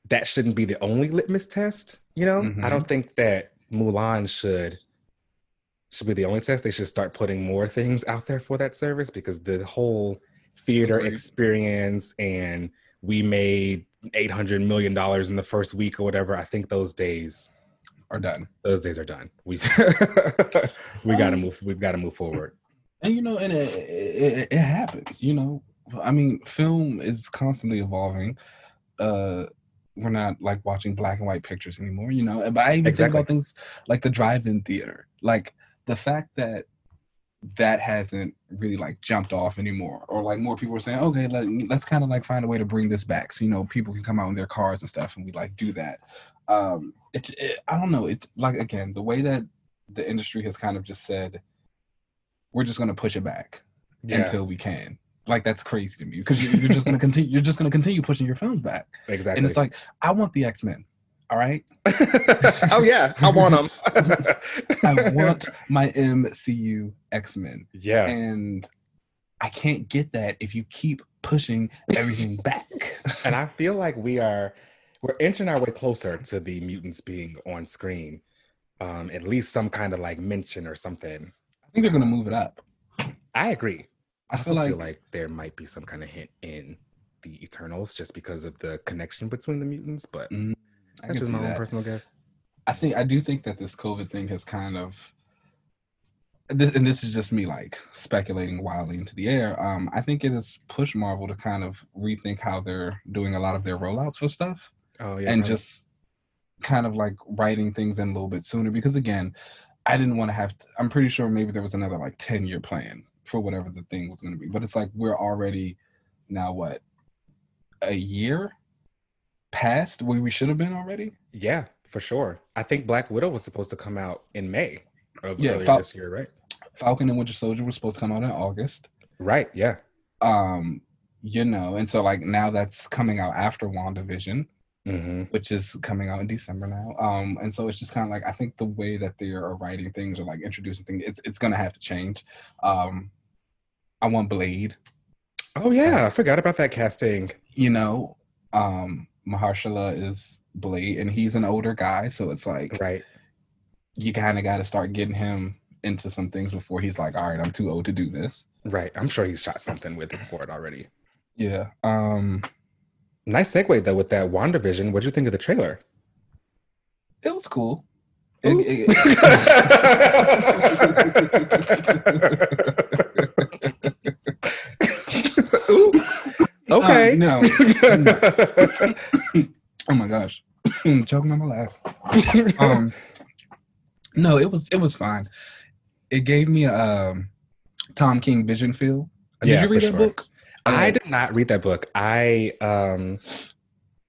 that shouldn't be the only litmus test, you know? I Mhm. don't think that Mulan should should be the only test. They should start putting more things out there for that service because the whole theater experience and we made 800 million dollars in the first week or whatever. I think those days Are done. those days are done. We we got to Um, move we've got to move forward. and you know and it, it, it happens you know i mean film is constantly evolving uh we're not like watching black and white pictures anymore you know but i even Exactly. think about things like the drive-in theater like the fact that that hasn't really like jumped off anymore or like more people are saying okay let, let's kind of like find a way to bring this back so you know people can come out in their cars and stuff and we like do that um it's it, i don't know it's like again the way that the industry has kind of just said we're just going to push it back Yeah. until we can like that's crazy to me because you're, you're just gonna continue. You're just gonna continue pushing your films back, exactly. and it's like I want the X Men. All right, oh yeah, I want them. I want my MCU X Men, yeah, and I can't get that if you keep pushing everything back. and I feel like we are we're inching our way closer to the mutants being on screen. Um, at least some kind of like mention or something. I think they're gonna move it up. I agree. I I feel like, feel like there might be some kind of hint in the Eternals just because of the connection between the mutants, but Mm, I that's just my own that. personal guess. I think I do think that this COVID thing has kind of this, and this is just me like speculating wildly into the air. Um, I think it has pushed Marvel to kind of rethink how they're doing a lot of their rollouts for stuff Oh yeah, and right. just kind of like writing things in a little bit sooner because again, I didn't want to have to, I'm pretty sure maybe there was another like 10 year plan for whatever the thing was going to be. But it's like we're already now what a year past where we should have been already. yeah, for sure. I think Black Widow was supposed to come out in May of Yeah, earlier Fal- this year, right? Falcon and Winter Soldier was supposed to come out in August. Right. Yeah. Um, you know, and so like now that's coming out after WandaVision, hmm which is coming out in December now. Um, and so it's just kind of like I think the way that they are writing things or like introducing things, it's it's gonna have to change. Um, I want Blade, Oh yeah, I forgot about that casting. you know. Um, Mahershala is Blade, and he's an older guy, so it's like Right. you kind of got to start getting him into some things before he's like, all right, I'm too old to do this. Right. I'm sure he's shot something with it for already. Yeah. Um, Nice segue though with that WandaVision. What'd you think of the trailer? it was cool. It- it- Ooh. Okay. Um, no. oh my gosh. Choking on my laugh. Um no, it was it was fine. It gave me a um, Tom King vision feel. Did Yeah, you read that sure. book? I Uh, did not read that book. I um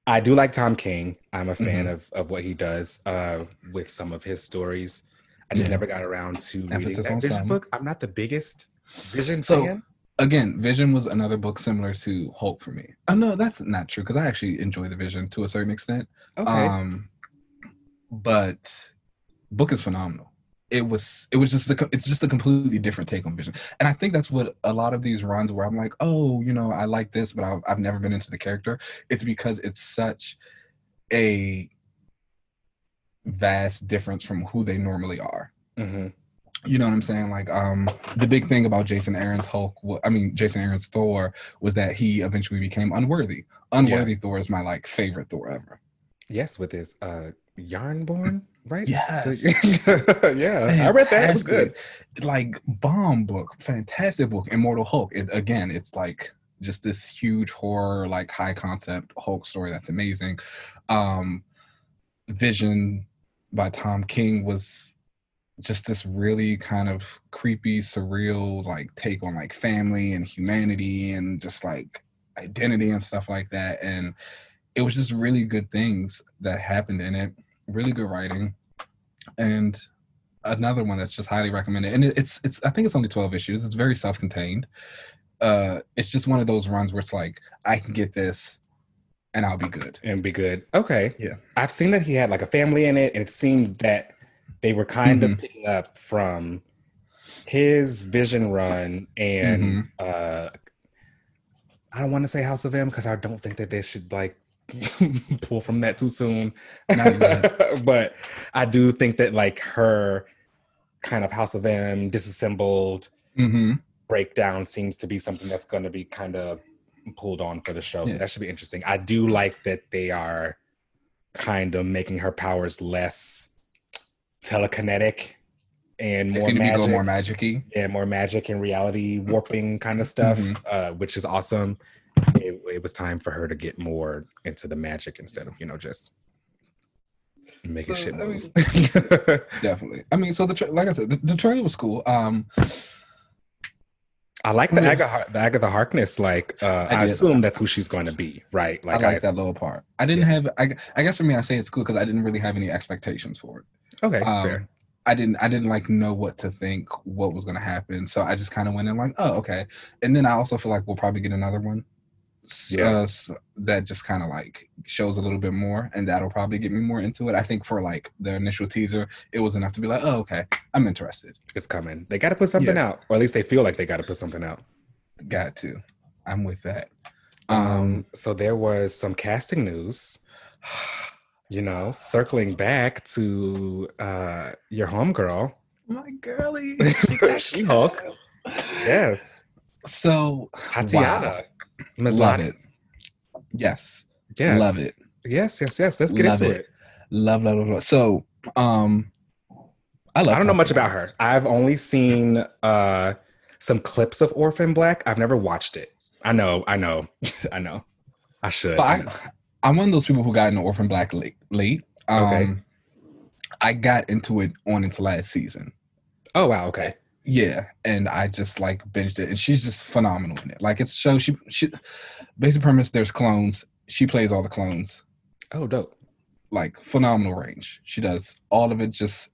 I do like Tom King. I'm a fan Mm-hmm. of of what he does uh with some of his stories. I just Yeah. never got around to reading that on Vision some. book. I'm not the biggest Vision So, fan. Again, Vision was another book similar to Hope for me. Oh no, that's not true because I actually enjoy the Vision to a certain extent. Okay. Um, but book is phenomenal. It was it was just the it's just a completely different take on Vision, and I think that's what a lot of these runs where I'm like, oh, you know, I like this, but I've, I've never been into the character. It's because it's such a vast difference from who they normally are. Mhm. You know what I'm saying? Like, um, the big thing about Jason Aaron's Hulk, I mean, Jason Aaron's Thor, was that he eventually became unworthy. Unworthy Thor is my like favorite Thor ever. Yes, with his uh Jarnbjorn, right? Yes. Yeah, I read that. It was good. Like bomb book, fantastic book. Immortal Hulk. It, again, it's like just this huge horror, like high concept Hulk story that's amazing. Um, Vision by Tom King was just this really kind of creepy, surreal like take on like family and humanity and just like identity and stuff like that. And it was just really good things that happened in it. Really good writing. And another one that's just highly recommended. And it's it's I think it's only 12 issues. It's very self-contained. Uh it's just one of those runs where it's like I can get this and I'll be good. and be good. Okay. Yeah. I've seen that he had like a family in it, and it seemed that they were kind Mhm. of picking up from his vision run and Mm-hmm. uh I don't want to say House of M because I don't think that they should like pull from that too soon. But I do think that like her kind of House of M disassembled Mm-hmm. breakdown seems to be something that's going to be kind of pulled on for the show. So that should be interesting. I do like that they are kind of making her powers less telekinetic and more seem to be magic. more magic-y. yeah, more magic and reality warping kind of stuff, Mhm. uh, which is awesome. It, it was time for her to get more into the magic instead of you know just making So, shit I move. Definitely. I mean, so the tra- like I said, the, the trailer was cool. Um, I like the Yeah. Agatha, the Agatha Harkness. Like, uh, I, did. assume that's who she's going to be, right? Like, I like that little part. I didn't Yeah. have. I, I guess for me, I say it's cool because I didn't really have any expectations for it. Okay, Um, fair. I didn't I didn't like know what to think, what was gonna happen. So I just kind of went in like, oh okay. And then I also feel like we'll probably get another one. Yeah. Uh, s- that just kind of like shows a little bit more, and that'll probably get me more into it. I think for like the initial teaser, it was enough to be like, oh okay, I'm interested. It's coming. They got to put something Yeah. out, or at least they feel like they got to put something out. Got to. I'm with that. Um, Um, so there was some casting news. You know, circling back to uh your homegirl, my girly, She-Hulk. Yes, So Tatiana. Ms. love Lottie. it. Yes, Yes, love it. Yes, yes, yes. Let's get Love into it. it. Love, love, love, love. So, um, I love. I don't know much about her. I've only seen uh some clips of Orphan Black. I've never watched it. I know, I know, I know. I should. But I. I'm one of those people who got into Orphan Black late. Late. Um, Okay. I got into it on its last season. Oh wow, okay. Yeah, and I just like binged it, and she's just phenomenal in it. Like it's show she she basic premise. There's clones. She plays all the clones. Oh dope. Like phenomenal range. She does all of it just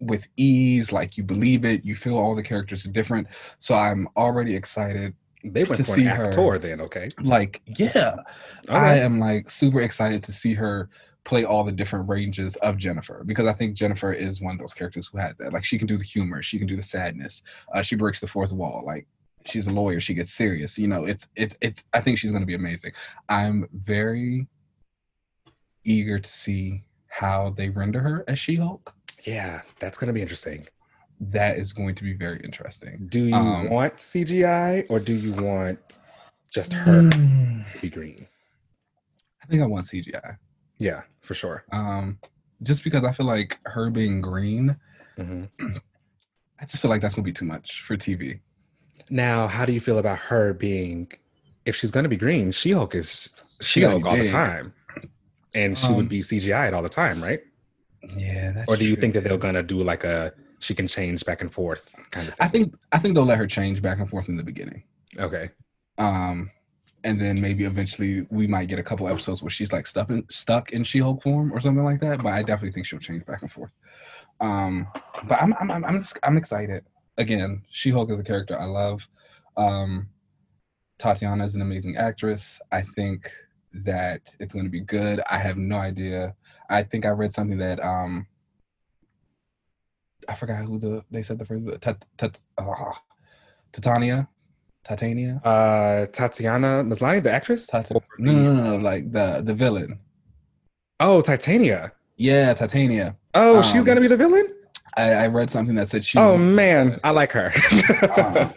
with ease. Like you believe it. You feel all the characters are different. So I'm already excited. They went To for see an her. actor then, okay. Like yeah, All I am like super excited to see her play all the different ranges of Jennifer because I think Jennifer is one of those characters who has that. Like she can do the humor, she can do the sadness. Uh, she breaks the fourth wall. Like she's a lawyer, she gets serious. You know, it's it's it's. I think she's going to be amazing. I'm very eager to see how they render her as She-Hulk. Yeah, that's gonna be interesting. That is going to be very interesting. Do you Um, want CGI or do you want just her to be green? I think I want CGI. Yeah, for sure. Um, just because I feel like her being green, hmm I just feel like that's gonna be too much for TV. Now, how do you feel about her being, if she's gonna be green, She-Hulk is She be all the time, and she Um, would be CGI'd all the time, right? Yeah, that's Or do you true, think that they're gonna do like a she can change back and forth kind of thing? I think I think they'll let her change back and forth in the beginning. okay. Um, and then maybe eventually we might get a couple episodes where she's like stuck in stuck in She-Hulk form or something like that. But I definitely think she'll change back and forth. Um, but I'm I'm I'm, I'm just I'm excited. Again, She-Hulk is a character I love. Um, Tatiana is an amazing actress. I think that it's going to be good. I have no idea. I think I read something that um I forgot who the they said the first Tat, Tat, ah, Titania, Titania, Uh, Tatiana Maslany, the actress. No, no, no, no, like the the villain. Oh, Titania. Yeah, Titania. Oh, she's Um, gonna be the villain. I, I read something that said she. Oh man, I like her. Um,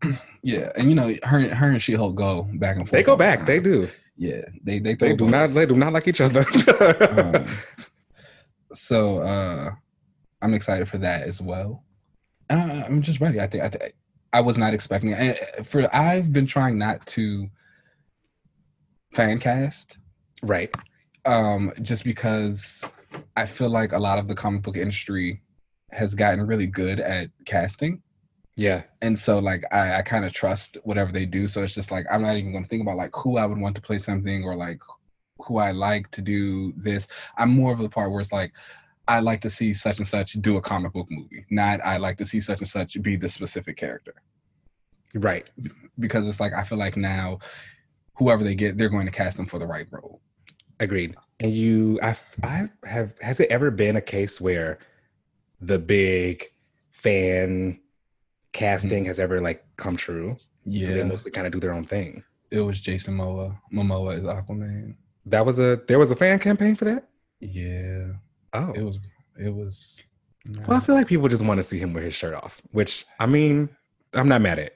yeah, and you know her her and She Hulk go back and forth. they go the back. They do. Yeah, they they They do not. They do not like each other. um, so uh I'm excited for that as well. Uh, I'm just ready. I think I, th- I was not expecting it. And For I've been trying not to fan cast, right. um, just because I feel like a lot of the comic book industry has gotten really good at casting. Yeah. And so like I, I kind of trust whatever they do. So it's just like I'm not even gonna think about like who I would want to play something or like who I like to do this. I'm more of the part where it's like I like to see such and such do a comic book movie, not I like to see such and such be the specific character. Right. Because it's like I feel like now whoever they get, they're going to cast them for the right role. Agreed. And you, I, I have. Has it ever been a case where the big fan casting mm-hmm. has ever like come true? Yeah, They mostly kind of do their own thing. it was Jason Momoa. Momoa is Aquaman. That was a. There was a fan campaign for that. Yeah, Oh. it was. It was. Well, I feel like people just want to see him with his shirt off, which I mean, I'm not mad at.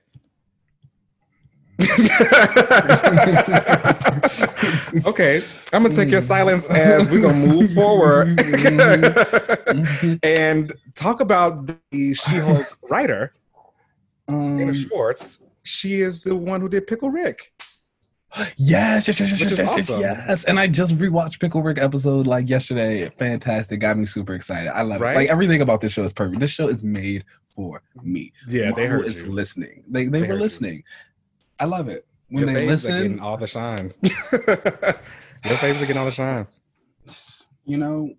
okay, I'm gonna take your silence as we're gonna move forward and talk about the She-Hulk writer, Dana Um, Schwartz. She is the one who did Pickle Rick. Yes, yes, yes, yes, yes, is yes, awesome. yes. And I just rewatched Pickle Rick episode like yesterday. Fantastic. Got me super excited. I love Right? it. Like everything about this show is perfect. This show is made for me. Yeah, they Who heard is you. listening. They they, They were heard you. listening. I love it. When Your they listen, all the shine. Your faves are getting all the shine. you know,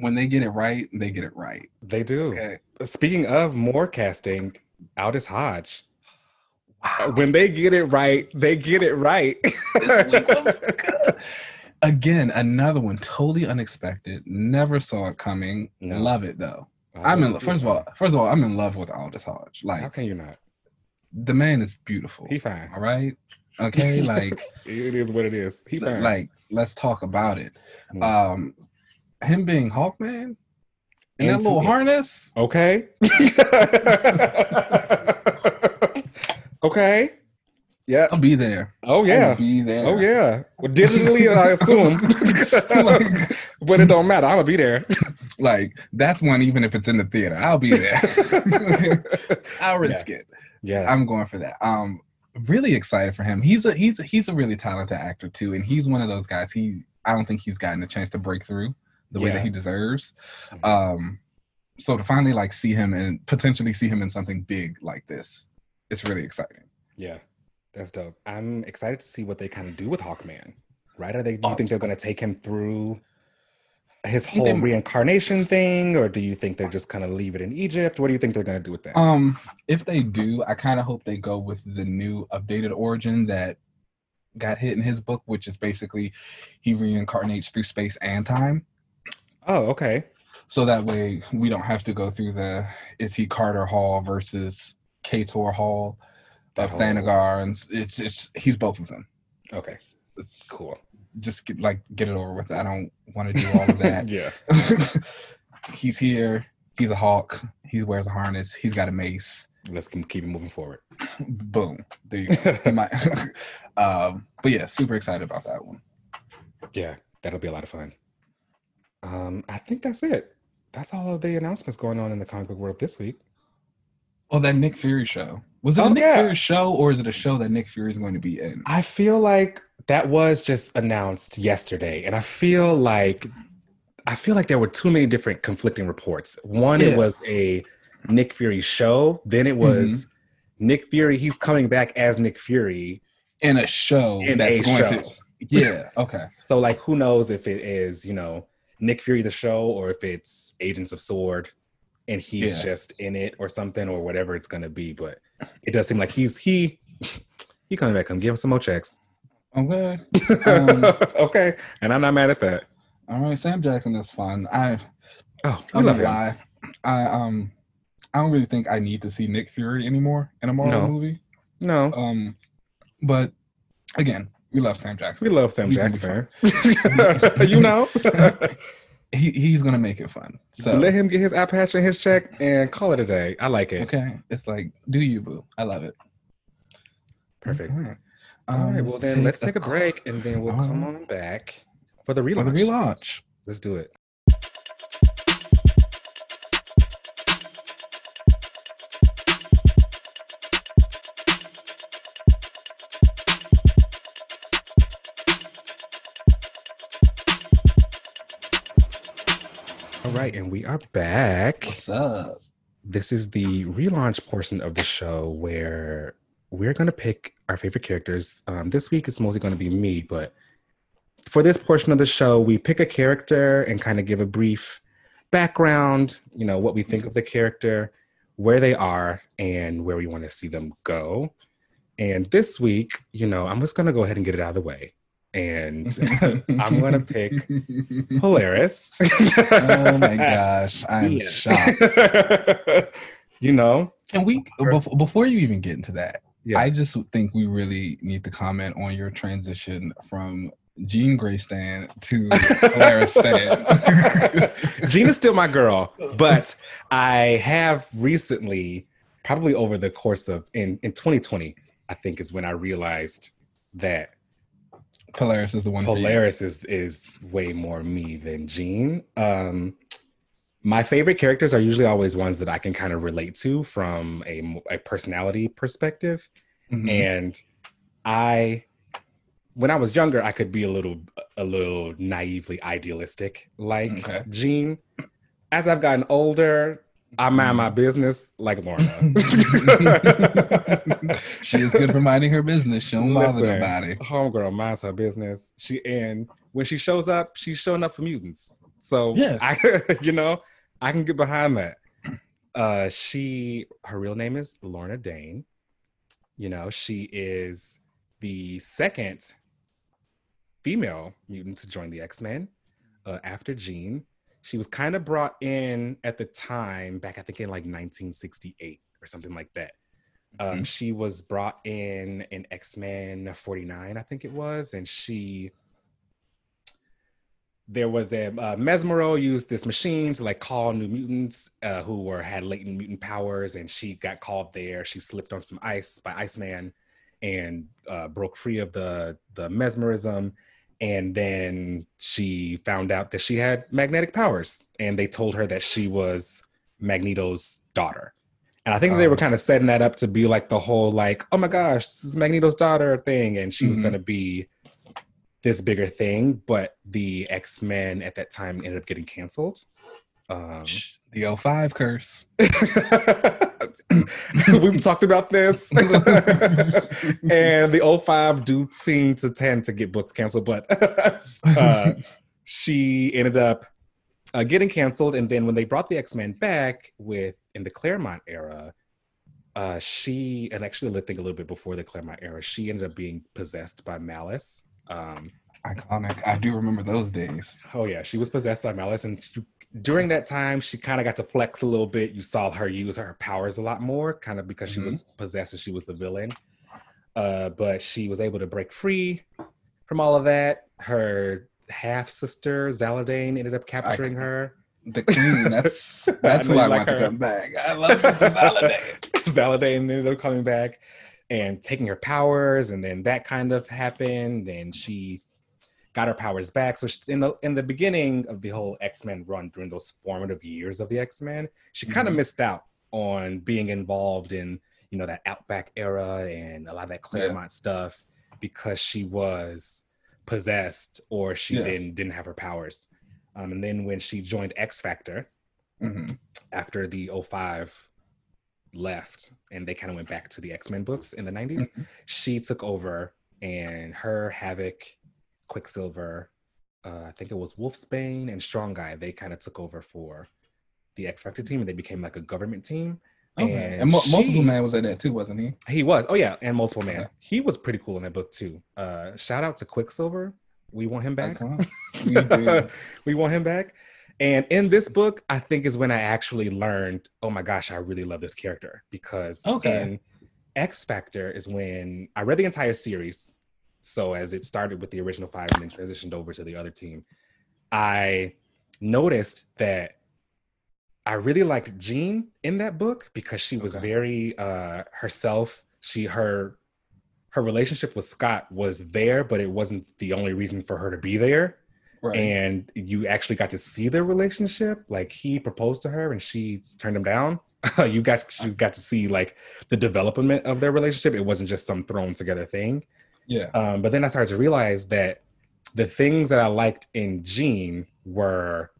when they get it right, they get it right. They do. Okay. Speaking of more casting, Aldis Hodge. Wow. When they get it right, they get it right. This week was good. Again, another one totally unexpected. Never saw it coming. No. Love it though. I'm in. First of all, first of all, I'm in love with Aldis Hodge. Like, how can you not? the man is beautiful. He fine. All right. Okay. Like It is what it is. He fine. like let's talk about it. Mm. Um, him being Hawkman and that little it. harness. okay. okay. Yeah. I'll be there. Oh I'll yeah. be there. Oh yeah. Well, digitally, I assume. like, but it don't matter. I'm gonna be there. like that's one. Even if it's in the theater, I'll be there. I'll risk it. yeah. I'm going for that. Um, really excited for him. He's a he's a, he's a really talented actor too, and he's one of those guys. He I don't think he's gotten a chance to break through the way that he deserves. Mhm. Um, so to finally like see him and potentially see him in something big like this, it's really exciting. Yeah, that's dope. I'm excited to see what they kind of do with Hawkman. Right? Are they? Do you Oh. think they're going to take him through his whole reincarnation thing, or do you think they're just going to leave it in Egypt? What do you think they're going to do with that? Um, if they do, I kind of hope they go with the new updated origin that got hit in his book, which is basically he reincarnates through space and time. oh, okay. So that way we don't have to go through the is he Carter Hall versus Katar Hol That of Thanagar, and it's it's he's both of them. Okay. It's Cool. just get, like get it over with. I don't want to do all of that. yeah. he's here. He's a hawk. He wears a harness. He's got a mace. Let's keep keep moving forward. Boom. There you go. Might- um, but yeah, super excited about that one. yeah, that'll be a lot of fun. Um, I think that's it. That's all of the announcements going on in the comic book world this week. Oh, that Nick Fury show. Was it Oh, a Nick yeah. Fury show or is it a show that Nick Fury is going to be in? I feel like that was just announced yesterday, and I feel like I feel like there were too many different conflicting reports. One, it was a Nick Fury show. Then it was Mm-hmm. Nick Fury. He's coming back as Nick Fury In a show in that's a going show. to. Yeah. Okay. So, like, who knows if it is you know Nick Fury the show or if it's Agents of Sword, and he's Yeah. just in it or something or whatever it's gonna be. But it does seem like he's he he coming back. Come give him some more checks. Okay. Um, okay, and I'm not mad at that. All right. Sam Jackson is fun. I Oh, I'm love him. lie. I um I don't really think I need to see Nick Fury anymore in a Marvel No. movie. No, Um, but again, we love Sam Jackson. we love Sam Jackson. you know, He he's gonna make it fun. So let him get his eye patch and his check and call it a day. I like it. okay, it's like do you boo? I love it. Perfect. Okay. All Um, right, well then let's take a break and then we'll come on back for the relaunch. for the relaunch. Let's do it. Right, and we are back. What's up? This is the relaunch portion of the show where we're going to pick our favorite characters. Um, this week it's mostly going to be me, but for this portion of the show, we pick a character and kind of give a brief background, you know, what we think of the character, where they are, and where we want to see them go. And this week, you know, I'm just going to go ahead and get it out of the way. And I'm going to pick Polaris. oh my gosh, I'm Yeah. shocked. you know, And we bef- before you even get into that, Yeah. I just think we really need to comment on your transition from Jean Grey Stan to Polaris Stan. Gina's still my girl, but I have recently, probably over the course of in in 2020, I think is when I realized that Polaris is the one. Polaris is is way more me than Jean. Um, my favorite characters are usually always ones that I can kind of relate to from a, a personality perspective. Mhm. and i when i was younger i could be a little a little naively idealistic like Okay. jean as i've gotten older i mind my business like lorna she is good for minding her business. She don't bother Listen, nobody. homegirl minds her business she and when she shows up she's showing up for mutants So Yeah. I, you know, I can get behind that. Uh, she, her real name is Lorna Dane. You know, she is the second female mutant to join the X Men uh, after Jean. She was kind of brought in at the time, back I think in like 1968 or something like that. Um, Mhm. She was brought in in X Men 49, I think it was, and she there was a uh, Mesmero used this machine to like call new mutants uh, who were had latent mutant powers, and she got called there. She slipped on some ice by Iceman and uh, broke free of the the mesmerism. And then she found out that she had magnetic powers, and they told her that she was Magneto's daughter. And I think they were Oh. kind of setting that up to be like the whole like, oh my gosh, this is Magneto's daughter thing, and she was Mhm. going to be this bigger thing. But the X Men at that time ended up getting canceled. Um, The 05 curse. We've talked about this, and the 05 do seem to tend to get books canceled, but uh, she ended up uh, getting canceled. And then when they brought the X Men back with in the Claremont era, uh, she and actually I think a little bit before the Claremont era, she ended up being possessed by Malice. Um, Iconic. I do remember those days. Oh yeah, she was possessed by Malice, and she, during that time, she kind of got to flex a little bit. You saw her use her powers a lot more, kind of because she Mhm. was possessed and she was the villain. Uh, but she was able to break free from all of that. Her half sister Zaladane ended up capturing her. The queen. That's that's know who I like want to come back. I love Zaladane. Zaladane ended up coming back and taking her powers, and then that kind of happened. And she got her powers back. So she, in the in the beginning of the whole X Men run, during those formative years of the X Men, she kind of missed out on being involved in you know that Outback era and a lot of that Claremont stuff because she was possessed or she Yeah. didn't didn't have her powers. Um, and then when she joined X Factor, Mhm. after the 05 left and they kind of went back to the X-Men books in the 90s, Mhm. she took over and her Havoc, Quicksilver, uh, I think it was Wolfsbane and Strong Guy, they kind of took over for the X Factor team and they became like a government team. Okay. And And, Mu- multiple man was in that too, wasn't he? He was, oh yeah, and Multiple Man. Okay. He was pretty cool in that book too. Uh, shout out to Quicksilver. We want him back. We want him back. And in this book, I think is when I actually learned, oh my gosh, I really love this character because Okay. in X Factor is when I read the entire series. So as it started with the original five and then transitioned over to the other team, I noticed that I really liked Jean in that book because she was Okay. very uh herself. She her her relationship with Scott was there, but it wasn't the only reason for her to be there Right. and you actually got to see their relationship like he proposed to her and she turned him down you got you got to see like the development of their relationship it wasn't just some thrown together thing yeah. um, but then i started to realize that the things that i liked in jean were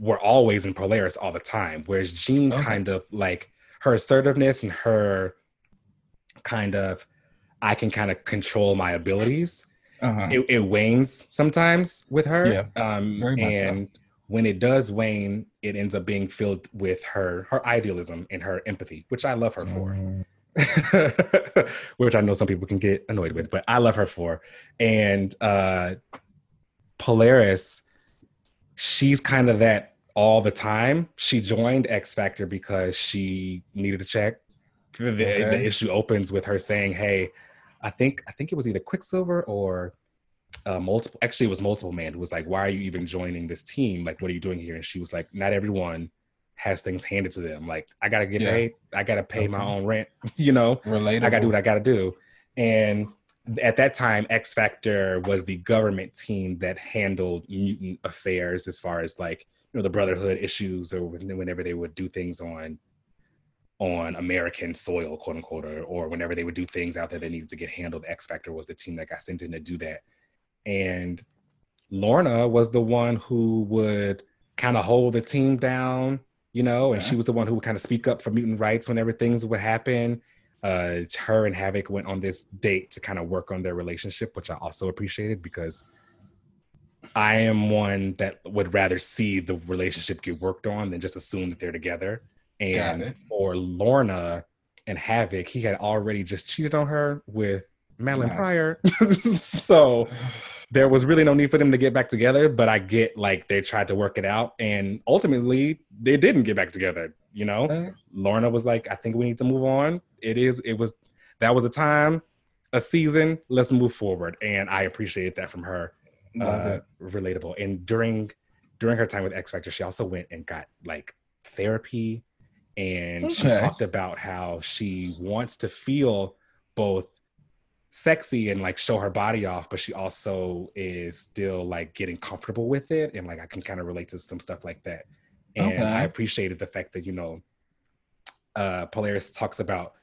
were always in polaris all the time whereas jean Okay. kind of like her assertiveness and her kind of i can kind of control my abilities Uh-huh. it, it wanes sometimes with her. Yeah, um, much so. and when it does wane, it ends up being filled with her her idealism and her empathy, which I love her for. Which I know some people can get annoyed with, but I love her for. And uh, Polaris, she's kind of that all the time. She joined X Factor because she needed a check. The, the issue opens with her saying, "Hey, I think I think it was either Quicksilver or uh, multiple. Actually, it was multiple man who was like, "Why are you even joining this team? Like, what are you doing here?" And she was like, "Not everyone." Has things handed to them like i gotta get Yeah. paid i gotta pay my own rent you know Relatable. I gotta do what I gotta do. And at that time, X Factor was the government team that handled mutant affairs as far as like you know the Brotherhood issues or whenever they would do things on on American soil, quote unquote, or, or whenever they would do things out there that needed to get handled. X Factor was the team that got sent in to do that. And Lorna was the one who would kind of hold the team down, you know, and Okay. she was the one who would kind of speak up for mutant rights whenever things would happen. Uh, her and Havoc went on this date to kind of work on their relationship, which I also appreciated because I am one that would rather see the relationship get worked on than just assume that they're together. And for Lorna and Havoc, he had already just cheated on her with Madelyne nice. Pryor. so there was really no need for them to get back together, but I get like they tried to work it out and ultimately they didn't get back together. You know, okay. Lorna was like, I think we need to move on. It is, it was, that was a time, a season, let's move forward. And I appreciate that from her. Uh, relatable. And during, during her time with X Factor, she also went and got like therapy and okay. she talked about how she wants to feel both sexy and like show her body off, but she also is still like getting comfortable with it. And like I can kind of relate to some stuff like that. And okay. I appreciated the fact that, you know, uh Polaris talks about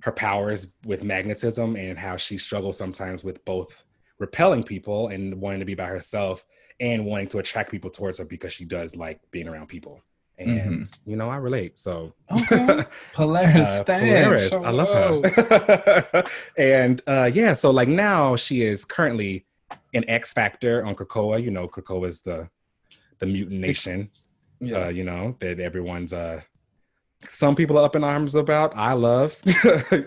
her powers with magnetism and how she struggles sometimes with both repelling people and wanting to be by herself and wanting to attract people towards her because she does like being around people and mm-hmm. you know I relate. So okay. Polaris, uh, Polaris, I love her. and uh, yeah, so like now she is currently an X Factor on Krakoa. You know, Krakoa is the the mutant nation. Yeah. Uh, you know that everyone's uh some people are up in arms about. I love.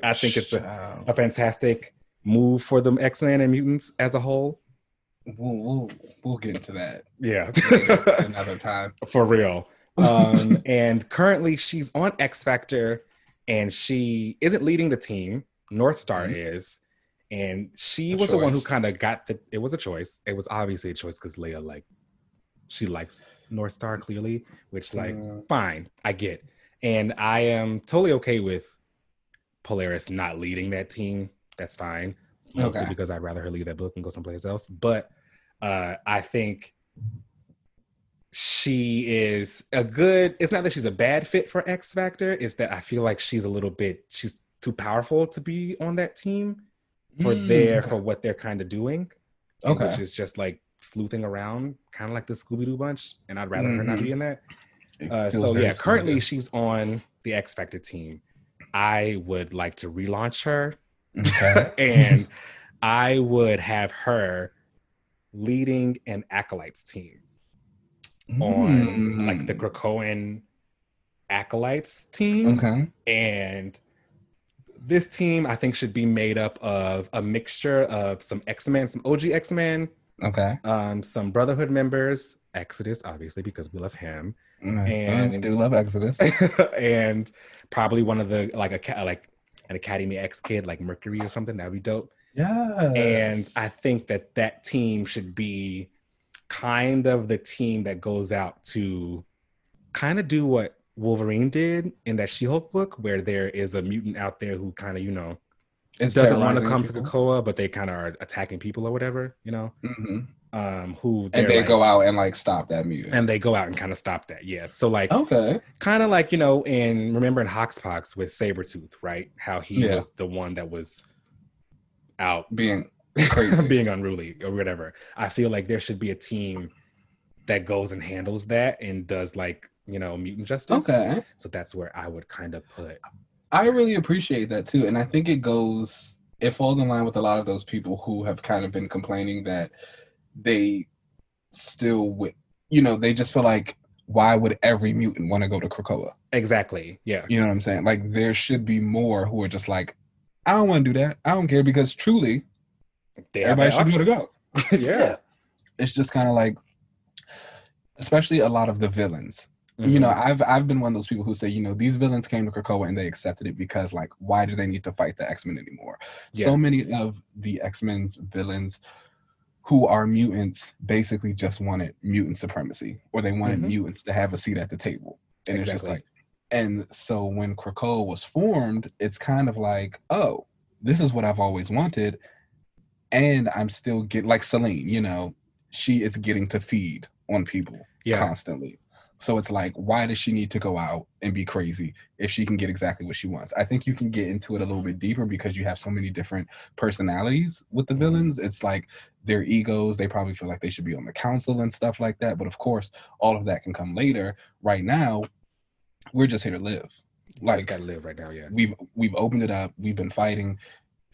I think it's a, a fantastic move for the X Men and mutants as a whole. We'll, we'll, we'll get into that. Yeah, another time for real. Um, and currently she's on X Factor and she isn't leading the team. North Star mm-hmm. is. And she a was choice. the one who kind of got the it was a choice. It was obviously a choice because Leah like she likes North Star clearly, which like fine, I get. And I am totally okay with Polaris not leading that team. That's fine. Mostly okay. because I'd rather her leave that book and go someplace else. But uh, I think she is a good it's not that she's a bad fit for x factor it's that i feel like she's a little bit she's too powerful to be on that team for mm, their for what they're kind of doing. Okay which is just like sleuthing around kind of like the scooby-doo bunch and i'd rather mm-hmm. her not be mm-hmm. in that. Uh, so yeah currently she's on the x factor team. I would like to relaunch her. Okay. and i would have her leading an acolytes team mm. on like the mm. Krakoan acolytes team. Okay. And this team I think should be made up of a mixture of some X-Men, some OG X-Men, okay, um, some Brotherhood members, Exodus, obviously, because we love him. Mm, and I do love Exodus. and probably one of the like a like an Academy X kid like Mercury or something. That'd be dope. Yeah. And I think that that team should be kind of the team that goes out to kind of do what Wolverine did in that She-Hulk book, where there is a mutant out there who kind of, you know, it's doesn't want to come people. to Krakoa, but they kind of are attacking people or whatever, you know. Mm-hmm. Um, who and they like, go out and like stop that mutant, and they go out and kind of stop that, yeah. So like, okay, kind of like you know, in remember in Hoxpox with Sabretooth, right? How he yeah. was the one that was out being being unruly or whatever. I feel like there should be a team that goes and handles that and does like you know mutant justice. Okay, so that's where I would kind of put. I really appreciate that too, and I think it goes it falls in line with a lot of those people who have kind of been complaining that they still you know they just feel like why would every mutant want to go to Krakoa? Exactly. Yeah. You know what I'm saying? Like there should be more who are just like, I don't want to do that. I don't care because truly, they everybody should be able to go. yeah. It's just kind of like, especially a lot of the villains. Mm-hmm. You know, mm-hmm. I've I've been one of those people who say, you know, these villains came to Krakoa and they accepted it because, like, why do they need to fight the X Men anymore? Yeah. So many of the X Men's villains who are mutants basically just wanted mutant supremacy, or they wanted mm-hmm. mutants to have a seat at the table. And exactly. it's just like, and so when Krakoa was formed, it's kind of like, oh, this is what I've always wanted and I'm still get like Selene, you know, she is getting to feed on people yeah. constantly. So it's like, why does she need to go out and be crazy if she can get exactly what she wants? I think you can get into it a little bit deeper because you have so many different personalities with the mm-hmm. villains. It's like their egos, they probably feel like they should be on the council and stuff like that. But of course, all of that can come later. Right now, we're just here to live. Like, just gotta live right now, yeah. We've we've opened it up. We've been fighting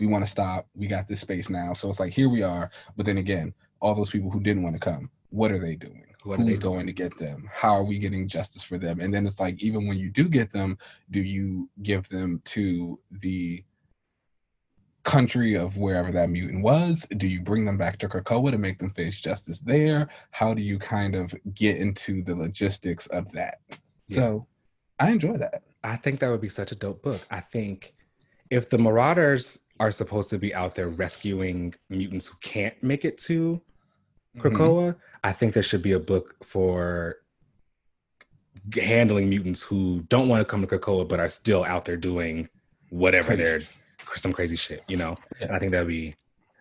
we want to stop. We got this space now. So it's like, here we are. But then again, all those people who didn't want to come, what are they doing? What are Who's they going to get them? How are we getting justice for them? And then it's like, even when you do get them, do you give them to the country of wherever that mutant was? Do you bring them back to Krakoa to make them face justice there? How do you kind of get into the logistics of that? Yeah. So I enjoy that. I think that would be such a dope book. I think if the Marauders are supposed to be out there rescuing mutants who can't make it to Mhm. Krakoa, I think there should be a book for handling mutants who don't want to come to Krakoa but are still out there doing whatever Crazy they're some crazy shit, you know. Yeah. And I think that would be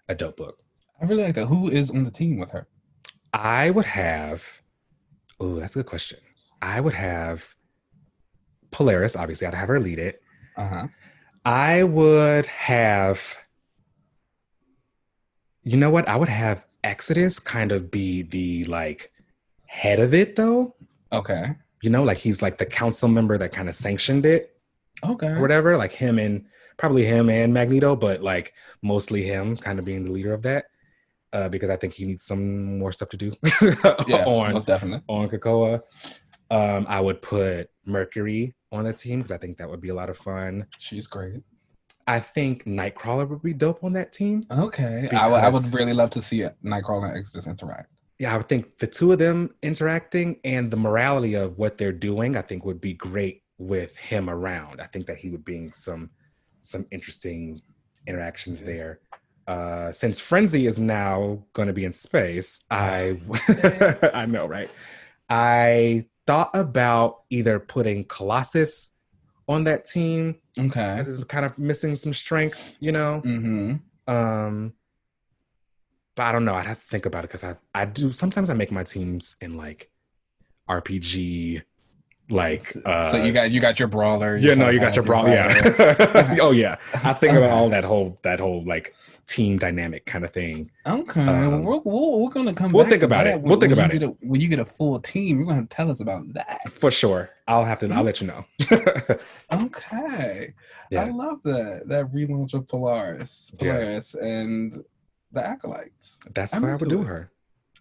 a dope book. I really like that. Who is on the team with her? I would have. Oh, that's a good question. I would have Polaris. Obviously, I'd have her lead it. Uh huh. I would have. You know what? I would have Exodus kind of be the like head of it, though. Okay. You know, like he's like the council member that kind of sanctioned it Okay. whatever. Like him and probably him and Magneto, but like mostly him kind of being the leader of that. Uh, because I think he needs some more stuff to do Yeah. on most definitely. on Krakoa. Um, I would put Mercury on the team because I think that would be a lot of fun. She's great. I think Nightcrawler would be dope on that team. Okay. I would- I would really love to see. Nightcrawler and Exodus interact. Yeah, I would think the two of them interacting and the morality of what they're doing, I think would be great with him around. I think that he would bring some some interesting interactions there. Uh, since Frenzy is now going to be in space, I I know, right? I thought about either putting Colossus on that team Okay. as is kind of missing some strength, you know. Mm-hmm. Um, but I don't know. I'd have to think about it because I I do sometimes I make my teams in like RPG, like uh, so you got you got your brawler. yeah no you got your brawler. yeah oh yeah I think about all that whole that whole like team dynamic kind of thing. Okay. Um, we're, we're, we're gonna come. we'll think about it. We'll when- think when about it a- when you get a full team, you're gonna tell us about that. For sure, I'll have to. I'll let you know. Okay. yeah. I love that that relaunch of Polaris, Yeah. Polaris, and the acolytes. that's I'm what I would do it. her.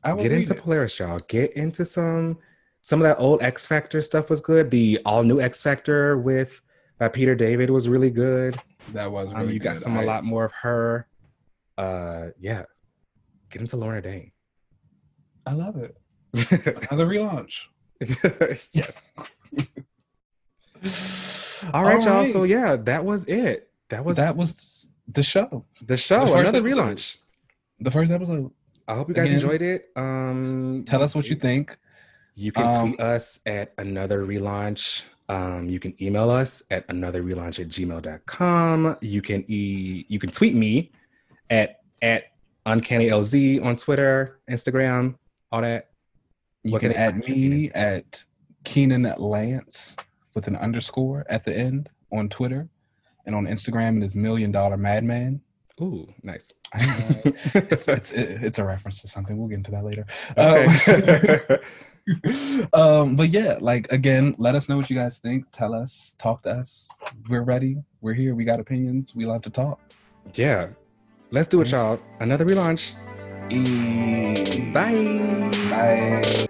I will Get into it. Polaris, y'all. Get into some some of that old X Factor stuff was good. The all new X Factor with uh, Peter David was really good. That was Um, really you got some a I- lot more of her. Uh, yeah, get into Lorna Dane. I love it. Another relaunch. yes. All right, y'all. So yeah, that was it. That was that was the show. the show. the Another episode. relaunch. The first episode. I hope you guys Again, enjoyed it. Um, Tell us what you think. You can Um, tweet us at another relaunch. Um, you can email us at another relaunch at gmail.com. You can e you can tweet me at at uncanny LZ on Twitter, Instagram, all that. You can add me at Keenan Lance with an underscore at the end on Twitter. And on Instagram, it is Million Dollar Madman. Ooh, nice. It's, it's, it's a reference to something. We'll get into that later. Um, um, but yeah, like again, let us know what you guys think. Tell us, talk to us. We're ready. We're here. We got opinions. We love to talk. yeah. Let's do it, y'all. Another relaunch. E- Bye. Bye.